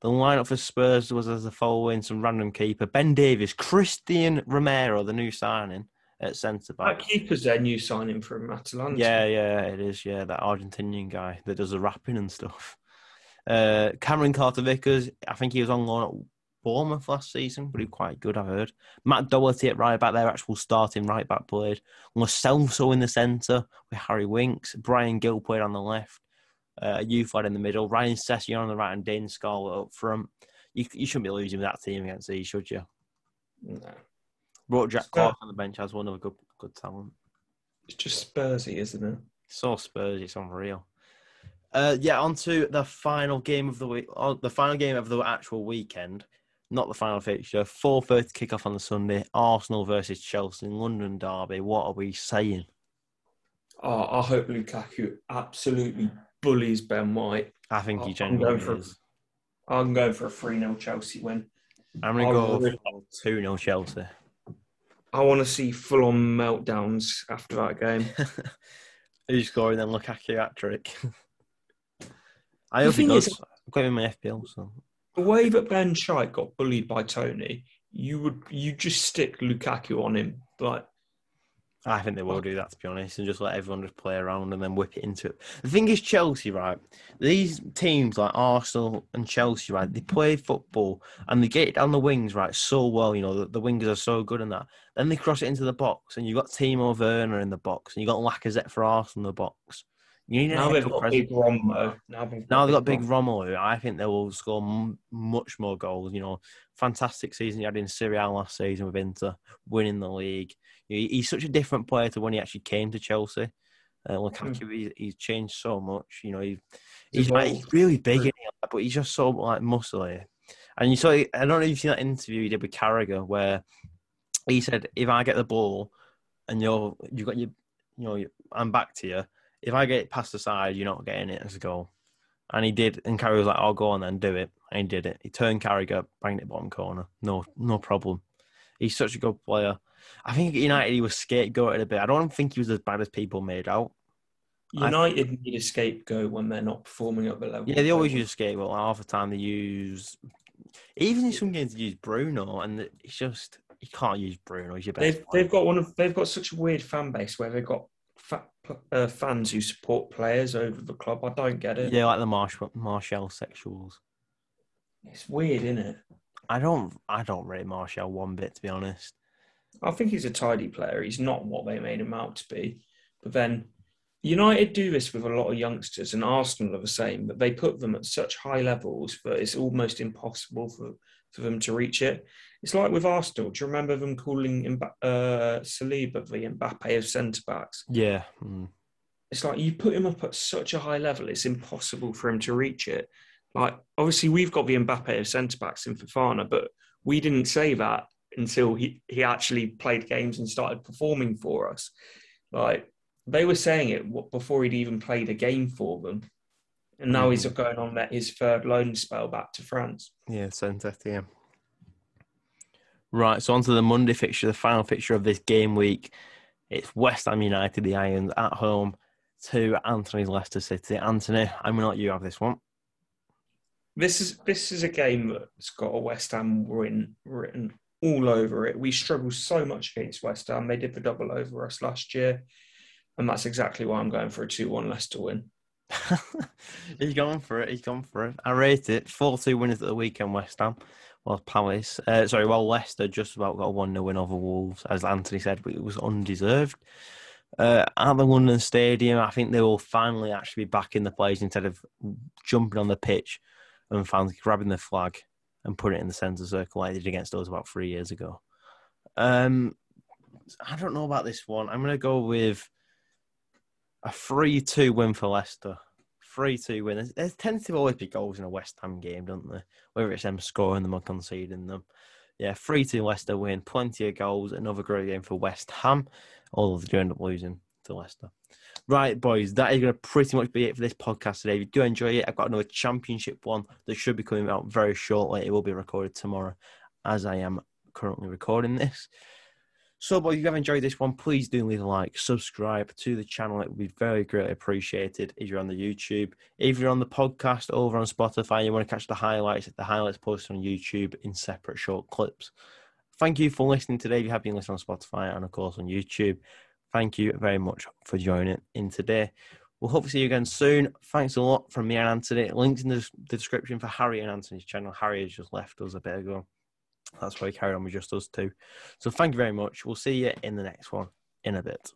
The lineup for Spurs was as the following some random keeper Ben Davies, Cristian Romero, the new signing at centre back. That keeper's their new signing from Atalanta. Yeah, yeah, it is. Yeah, that Argentinian guy that does the rapping and stuff. Uh, Cameron Carter Vickers, I think he was on loan at Bournemouth last season, but he was quite good, I've heard. Matt Doherty at right back, their actual starting right back played. Lo Celso in the centre with Harry Winks. Bryan Gil played on the left. Uh, youth lad in the middle. Ryan Sessegnon on the right and Dane Scarlett up front. You, you shouldn't be losing with that team against these, should you? No, Brought Jack Spurs. Clarke on the bench as one of a good good talent. it's just Spursy, isn't it? So Spursy, it's unreal. Uh, yeah, on to the final game of the week. The final game of the actual weekend, not the final fixture. Four thirty kickoff on the Sunday. Arsenal versus Chelsea in London Derby. What are we saying? Oh, I hope Lukaku absolutely bullies Ben White. I think I'm he going genuinely for- is. I'm going for a 3 0 Chelsea win. I'm gonna go really- two 0 Chelsea. I want to see full on meltdowns after that game. Who's scoring then? Lukaku hat trick. I hope he does. is- I've got him in my FPL. So the way that Ben Shite got bullied by Toney, you would you just stick Lukaku on him. Like, I think they will do that to be honest, and just let everyone just play around and then whip it into it. The thing is, Chelsea, right? These teams like Arsenal and Chelsea, right? They play football and they get it down the wings, right? So well, you know, the, the wingers are so good in that. Then they cross it into the box, and you've got Timo Werner in the box, and you've got Lacazette for Arsenal in the box. You need uh, now they've got big Rombo. Now they've Now they've got big Rom- Romelu. I think they will score m- much more goals. You know, fantastic season he had in Serie A last season with Inter, winning the league. He's such a different player to when he actually came to Chelsea. Uh, hmm. Lukaku, he's, he's changed so much. You know, he, he's, like, he's really big, hmm. he? but he's just so like muscly. And you saw, I don't know if you've seen that interview he did with Carragher where he said, "If I get the ball and you're you've got your, you know, I'm back to you. If I get it past the side, you're not getting it as a goal." And he did, and Carragher was like, "I'll go on then, do it." And he did it. He turned Carragher, banged it bottom corner. No, no problem. He's such a good player. I think United he was scapegoated a bit. I don't think he was as bad as people made out. United need a scapegoat when they're not performing at the level. Yeah, they always use scapegoat. Like, half the time they use, even in some games they use Bruno, and it's just you can't use Bruno. He's your best. They've they've got one of they've got such a weird fan base where they've got uh, fans who support players over the club. I don't get it. yeah, like the Martial Martial sexuals. It's weird, isn't it? I don't, I don't rate Martial one bit to be honest. I think he's a tidy player. He's not what they made him out to be. But then United do this with a lot of youngsters, and Arsenal are the same. But they put them at such high levels that it's almost impossible for, for them to reach it. It's like with Arsenal. Do you remember them calling uh, Saliba the Mbappe of centre backs? Yeah, mm. It's like you put him up at such a high level, it's impossible for him to reach it. Like obviously we've got the Mbappe of centre backs in Fofana, but we didn't say that until he, he actually played games and started performing for us. Like they were saying it before he'd even played a game for them. And now he's going on that his third loan spell back to France. yeah, Saint Etienne. Right, so on to the Monday fixture, the final fixture of this game week. It's West Ham United, the Irons, at home to Anthony's Leicester City. Anthony, I'm gonna let you have this one. This is this is a game that's got a West Ham win written all over it. We struggled so much against West Ham. They did the double over us last year, and that's exactly why I'm going for a two-one Leicester win. he's gone for it. He's gone for it. I rate it. 4 2 winners at the weekend, West Ham. Well, Palace. Uh, sorry, well, Leicester just about got a 1 0 win over Wolves, as Anthony said, but it was undeserved. Uh, at the London Stadium, I think they will finally actually be back in the place instead of jumping on the pitch and fans grabbing the flag and putting it in the centre circle like they did against us about three years ago. Um, I don't know about this one. I'm going to go with a 3 2 win for Leicester. 3 2 win. There tends to always be goals in a West Ham game, don't there? Whether it's them scoring them or conceding them. Yeah, 3 2 Leicester win. Plenty of goals. Another great game for West Ham. Although they do end up losing to Leicester. Right, boys, that is going to pretty much be it for this podcast today. If you do enjoy it, I've got another championship one that should be coming out very shortly. It will be recorded tomorrow as I am currently recording this. So, but if you have enjoyed this one, please do leave a like, subscribe to the channel. It would be very greatly appreciated if you're on the YouTube. If you're on the podcast over on Spotify, you want to catch the highlights, the highlights posted on YouTube in separate short clips. Thank you for listening today. If you have been listening on Spotify and, of course, on YouTube, thank you very much for joining in today. We'll hopefully see you again soon. Thanks a lot from me and Anthony. Links in the, the description for Harry and Anthony's channel. Harry has just left us a bit ago. That's why we carried on with just us two. So thank you very much. We'll see you in the next one in a bit.